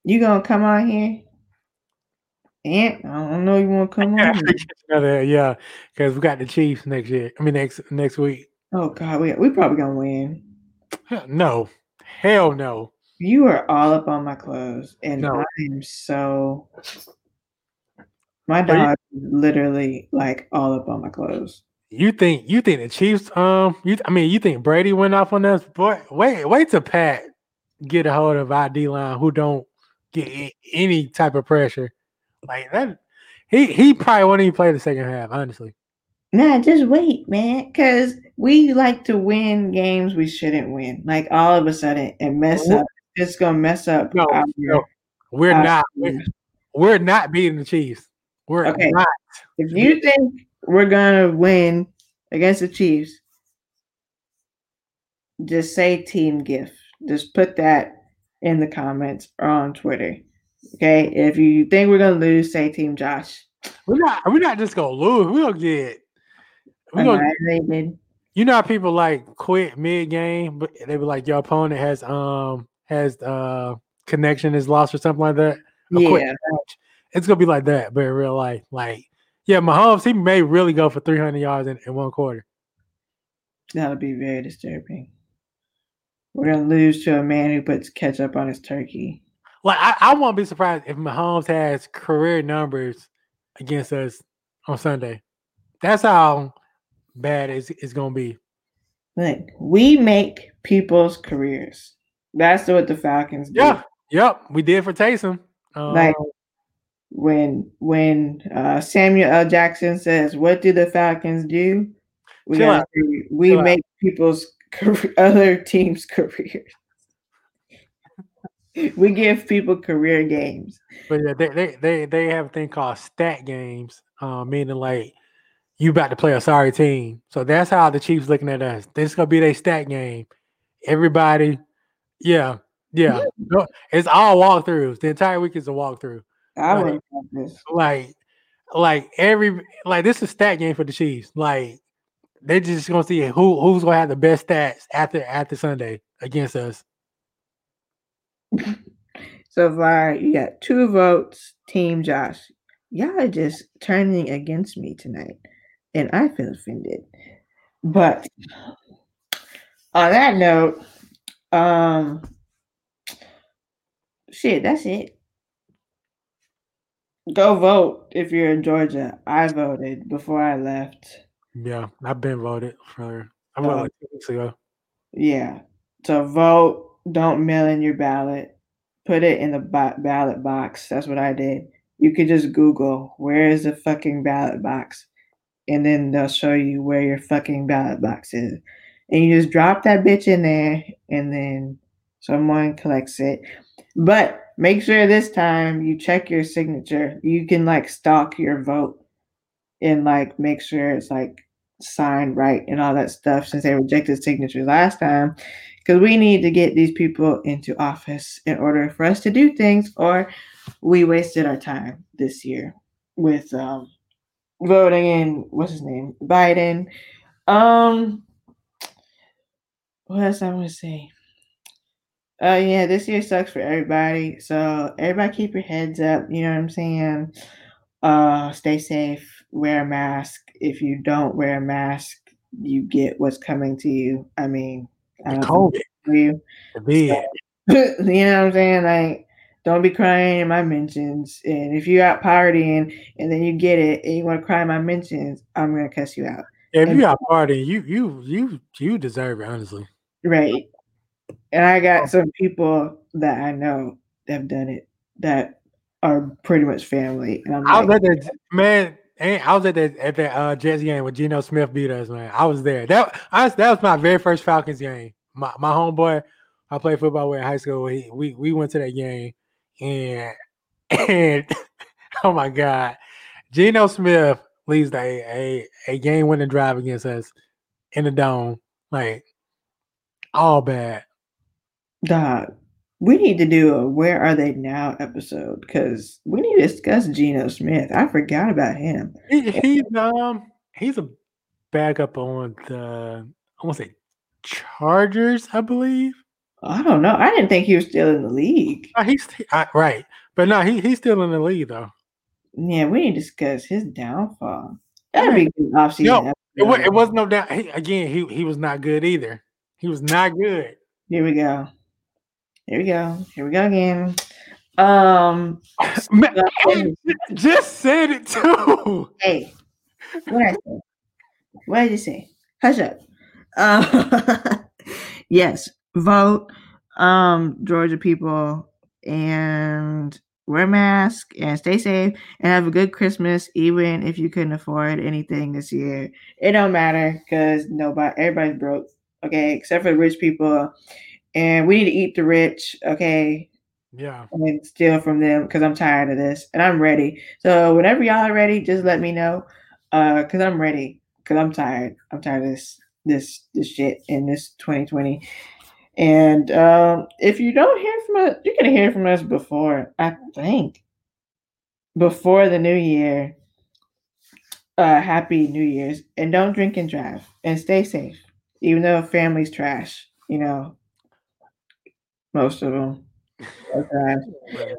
S1: You gonna come on here? Ant, I don't know you wanna come on. here.
S2: Yeah, because we got the Chiefs next year. I mean, next next week.
S1: Oh god, we we probably gonna win.
S2: No, hell no.
S1: You are all up on my clothes, and
S2: No.
S1: I am so. My dog is literally like all up on my clothes.
S2: You think you think the Chiefs? Um, you I mean, you think Brady went off on us? Boy, wait, wait till Pat get a hold of our D line who don't get any type of pressure like that. He he probably won't even play the second half. Honestly,
S1: Nah, just wait, man. Because we like to win games we shouldn't win. Like all of a sudden and mess up. It's gonna mess up.
S2: No,
S1: our-
S2: no, we're not. We're, we're not beating the Chiefs. We're
S1: Okay.
S2: not.
S1: If you think we're gonna win against the Chiefs, just say team gift. Just put that in the comments or on Twitter. Okay. If you think we're gonna lose, say team Josh.
S2: We're not. We're not just gonna lose. We're gonna get. We're gonna. You know how people like quit mid game, but they be like, your opponent has um has uh connection is lost or something like that. A
S1: Yeah.
S2: match. It's gonna be like that, but in real life, like yeah, Mahomes he may really go for three hundred yards in, in one quarter.
S1: That'll be very disturbing. We're gonna lose to a man who puts ketchup on his turkey.
S2: Like I, I won't be surprised if Mahomes has career numbers against us on Sunday. That's how bad it's, it's gonna be.
S1: Like we make people's careers. That's what the Falcons do.
S2: Yeah, yep, we did for Taysom. Um,
S1: Like when when uh, Samuel L. Jackson says, "What do the Falcons do?" We say, we
S2: Chill out.
S1: make people's career, other teams' careers. we give people career games.
S2: But yeah, they, they they they have a thing called stat games, uh, meaning like you about to play a sorry team. So that's how the Chiefs looking at us. This is gonna be their stat game. Everybody, yeah, yeah. No, It's all walkthroughs. The entire week is a walkthrough.
S1: I
S2: Right.
S1: would love this.
S2: Like, like every like this is a stat game for the Chiefs. Like they're just gonna see who who's gonna have the best stats after after Sunday against us.
S1: So far, you got two votes, Team Josh. Y'all are just turning against me tonight, and I feel offended. But on that note, um, shit, that's it. Go vote if you're in Georgia. I voted before I left.
S2: Yeah, I've been voted for. I voted like two weeks ago.
S1: Yeah. So vote. Don't mail in your ballot. Put it in the ba- ballot box. That's what I did. You could just Google where is the fucking ballot box, and then they'll show you where your fucking ballot box is, and you just drop that bitch in there, and then someone collects it. But make sure this time you check your signature. You can like stalk your vote and like make sure it's like signed right and all that stuff since they rejected signatures last time. Because we need to get these people into office in order for us to do things or we wasted our time this year with um voting in what's his name biden. Um what else i'm gonna say uh yeah this year sucks for everybody so everybody keep your heads up you know what i'm saying uh stay safe wear a mask if you don't wear a mask you get what's coming to you i mean I
S2: COVID,
S1: you
S2: bid.
S1: you know what I'm saying? Like, don't be crying in my mentions. And if you're out partying and then you get it and you want to cry in my mentions, I'm gonna cuss you out.
S2: Yeah, if
S1: And-
S2: you out partying, you you you you deserve it, honestly.
S1: Right. And I got some people that I know that have done it that are pretty much family. And I'm
S2: I was
S1: like,
S2: at that man. I was at that at that uh, Jets game with Geno Smith beat us, man. I was there. That honestly, that was my very first Falcons game. My my homeboy, I played football with in high school. He, we we went to that game, and and oh my god, Geno Smith leads a a, a game winning drive against us in the dome, like all bad.
S1: Dog, we need to do a Where Are They Now episode because we need to discuss Geno Smith. I forgot about him.
S2: He, he's um he's a backup on the I want to say Chargers, I believe.
S1: I don't know. I didn't think he was still in the league.
S2: Uh, he's right, but no, he he's still in the league though.
S1: Yeah, we need to discuss his downfall. That'd be good offseason.
S2: Yo, It, wa-
S1: episode.
S2: it was no doubt. He, again, he he was not good either. He was not good.
S1: Here we go. Here we go. Here we go again. Um,
S2: Man, just said it too.
S1: hey, what I say? What did you say? Hush up. Uh, yes, vote, um, Georgia people, and wear a mask and stay safe and have a good Christmas, even if you couldn't afford anything this year. It don't matter because nobody, everybody's broke, okay, except for the rich people. And we need to eat the rich, okay,
S2: Yeah.
S1: and steal from them because I'm tired of this and I'm ready. So whenever y'all are ready, just let me know. Uh, because I'm ready. Because I'm tired. I'm tired of this this this shit in this 2020. And um, if you don't hear from us, you're gonna hear from us before, I think. Before the new year. Uh happy New Year's. And don't drink and drive and stay safe. Even though family's trash, you know. Most of them. Okay.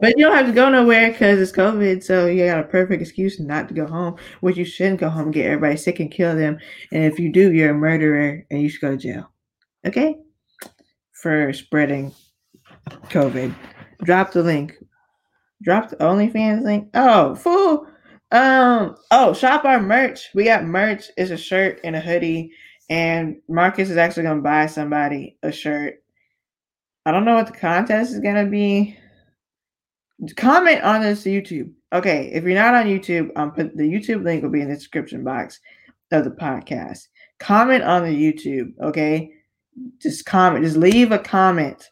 S1: But you don't have to go nowhere because it's COVID, so you got a perfect excuse not to go home. Which you shouldn't go home get everybody sick and kill them. And if you do, you're a murderer and you should go to jail. Okay? For spreading COVID. Drop the link. Drop the OnlyFans link. Oh, fool. Um, oh, shop our merch. We got merch. It's a shirt and a hoodie. And Marcus is actually gonna buy somebody a shirt. I don't know what the contest is gonna be. Comment on this YouTube. Okay, if you're not on YouTube, um, put the YouTube link will be in the description box of the podcast. Comment on the YouTube. Okay, just comment. Just leave a comment.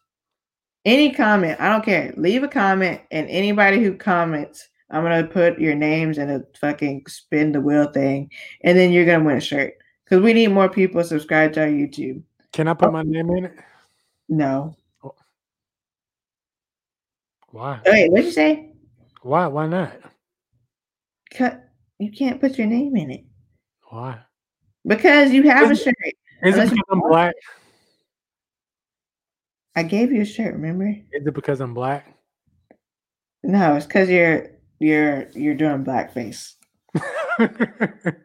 S1: Any comment. I don't care. Leave a comment, and anybody who comments, I'm gonna put your names in a fucking spin the wheel thing, and then you're gonna win a shirt. Because we need more people subscribed to our YouTube.
S2: Can I put my name in it?
S1: No.
S2: Why?
S1: Wait, what'd you say?
S2: Why? Why not?
S1: Cut. You can't put your name in it
S2: Why?
S1: because you have a shirt.
S2: Is
S1: Unless
S2: it because I'm black?
S1: I gave you a shirt. Remember?
S2: Is it because I'm black?
S1: No, it's because you're you're you're doing blackface.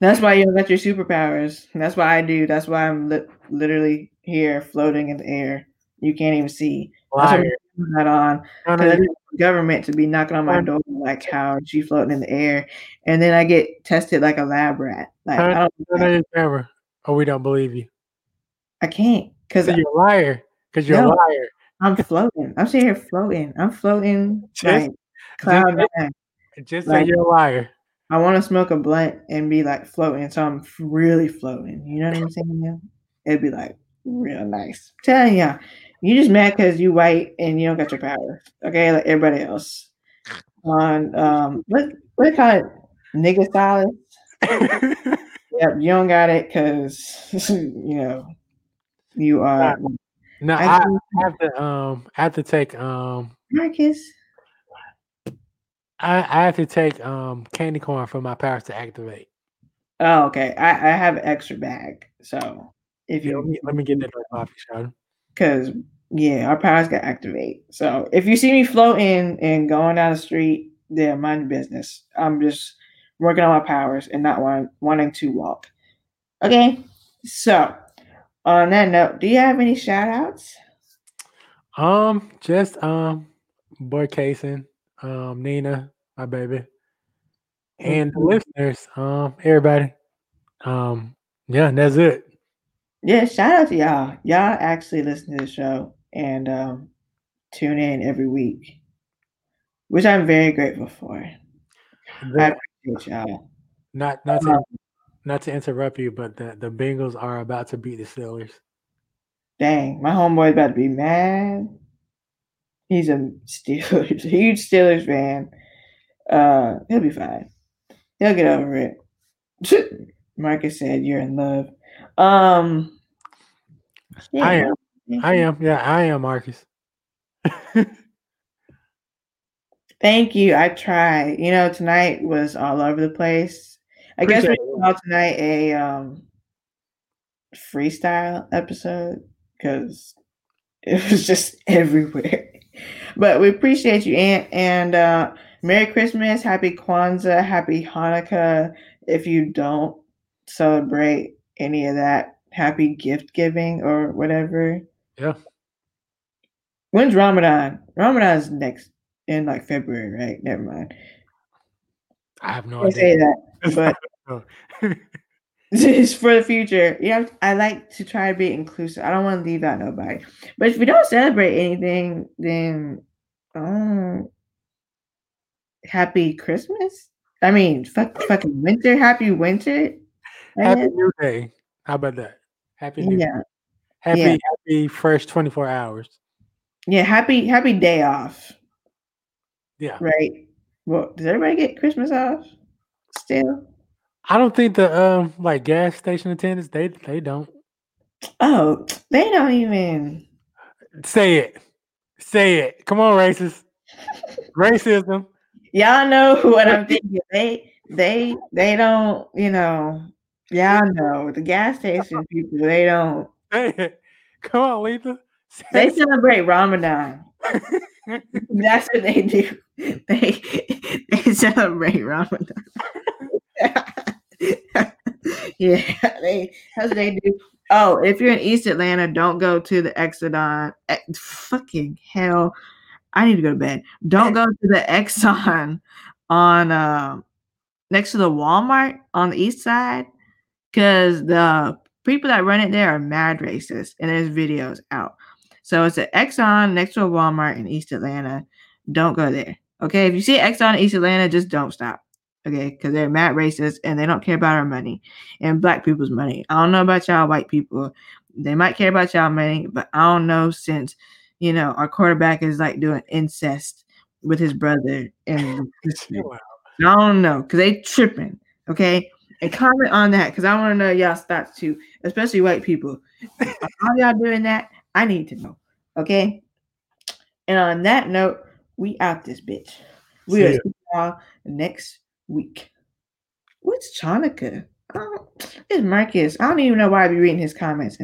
S1: That's why you got your superpowers. That's why I do. That's why I'm li- literally here floating in the air. You can't even see.
S2: Liar.
S1: Not on.
S2: No, no,
S1: Because I
S2: you-
S1: government to be knocking on my door like how she floating in the air, and then I get tested like a lab rat. Like I don't.
S2: your camera, or we don't believe you.
S1: I can't because
S2: you're a liar. Because you're
S1: No.
S2: a liar.
S1: I'm floating. I'm sitting here floating. I'm floating
S2: Just-
S1: like cloud
S2: just-
S1: nine.
S2: Just
S1: Like-
S2: say you're a liar.
S1: I want to smoke a blunt and be like floating, so I'm really floating. You know what I'm saying? It'd be like real nice. I'm telling ya, you just mad because you white and you don't got your power. Okay, like everybody else. On um, what what call it? Nigga stylist. Yep, you don't got it because you know you are
S2: no,
S1: I
S2: I, have to um I have to take um
S1: Marcus.
S2: I, I have to take um candy corn for my powers to activate.
S1: Oh, okay. I, I have an extra bag, so if
S2: Yeah, let,
S1: you
S2: me, let me get that coffee shop.
S1: because yeah, our powers got activate. So if you see me floating and going down the street, then mind your business. I'm just working on my powers and not want, wanting to walk. Okay. So on that note, do you have any shout outs?
S2: Um, just um, boy casing, um, Nina, my baby, and the listeners, um, everybody. Um, yeah, that's it.
S1: Yeah, shout out to y'all. Y'all actually listen to the show and um, tune in every week, which I'm very grateful for.
S2: The-
S1: appreciate y'all.
S2: not not to not to interrupt you, but the the Bengals are about to beat the Steelers.
S1: Dang, my homeboy's about to be mad. He's a Steelers, huge Steelers fan. Uh, he'll be fine. He'll get over it. Marcus said, "You're in love." Um,
S2: I
S1: yeah.
S2: Am. I am. Yeah, I am, Marcus.
S1: Thank you. I tried. You know, tonight was all over the place. I guess we
S2: Appreciate it.
S1: call tonight a um freestyle episode because it was just everywhere. But we appreciate you, Ant, and uh Merry Christmas, Happy Kwanzaa, Happy Hanukkah. If you don't celebrate any of that, Happy gift giving or whatever.
S2: Yeah.
S1: When's Ramadan? Ramadan's next in like February, right? Never mind.
S2: I have no
S1: I say
S2: idea.
S1: that, but it's for the future. You know, I like to try to be inclusive. I don't want to leave out nobody. But if we don't celebrate anything, then um, happy Christmas. I mean, fuck, fucking winter. Happy winter.
S2: Happy. New Day. How about that? Happy New
S1: Yeah,
S2: Happy
S1: yeah.
S2: Happy fresh 24 hours.
S1: yeah. Happy, happy day off.
S2: Yeah.
S1: Right. Well, does everybody get Christmas off still?
S2: I don't think the um like gas station attendants they they don't
S1: Oh, they don't even.
S2: say it. Say it. Come on, racist. Racism.
S1: Y'all know what I'm thinking. They, they, they don't. You know. Y'all know the gas station people. They don't.
S2: Come on, Letha.
S1: They celebrate Ramadan. That's what they do. They they celebrate Ramadan. yeah, they that's they do. Oh, if you're in East Atlanta, don't go to the Exxon. Fucking hell, I need to go to bed. Don't go to the Exxon on uh, next to the Walmart on the east side, because the people that run it there are mad racist, and there's videos out. So it's an Exxon next to a Walmart in East Atlanta. Don't go there. Okay. If you see Exxon in East Atlanta, just don't stop. Okay. Because they're mad racist and they don't care about our money and black people's money. I don't know about y'all white people. They might care about y'all money, but I don't know since, you know, our quarterback is like doing incest with his brother and. I don't know because they tripping. Okay. And comment on that because I want to know y'all's thoughts too, especially white people. Are y'all doing that? I need to know. Okay. And on that note, we out this bitch. We
S2: See
S1: see y'all next week. What's Chonica? Oh, it's Marcus. I don't even know why I be reading his comments.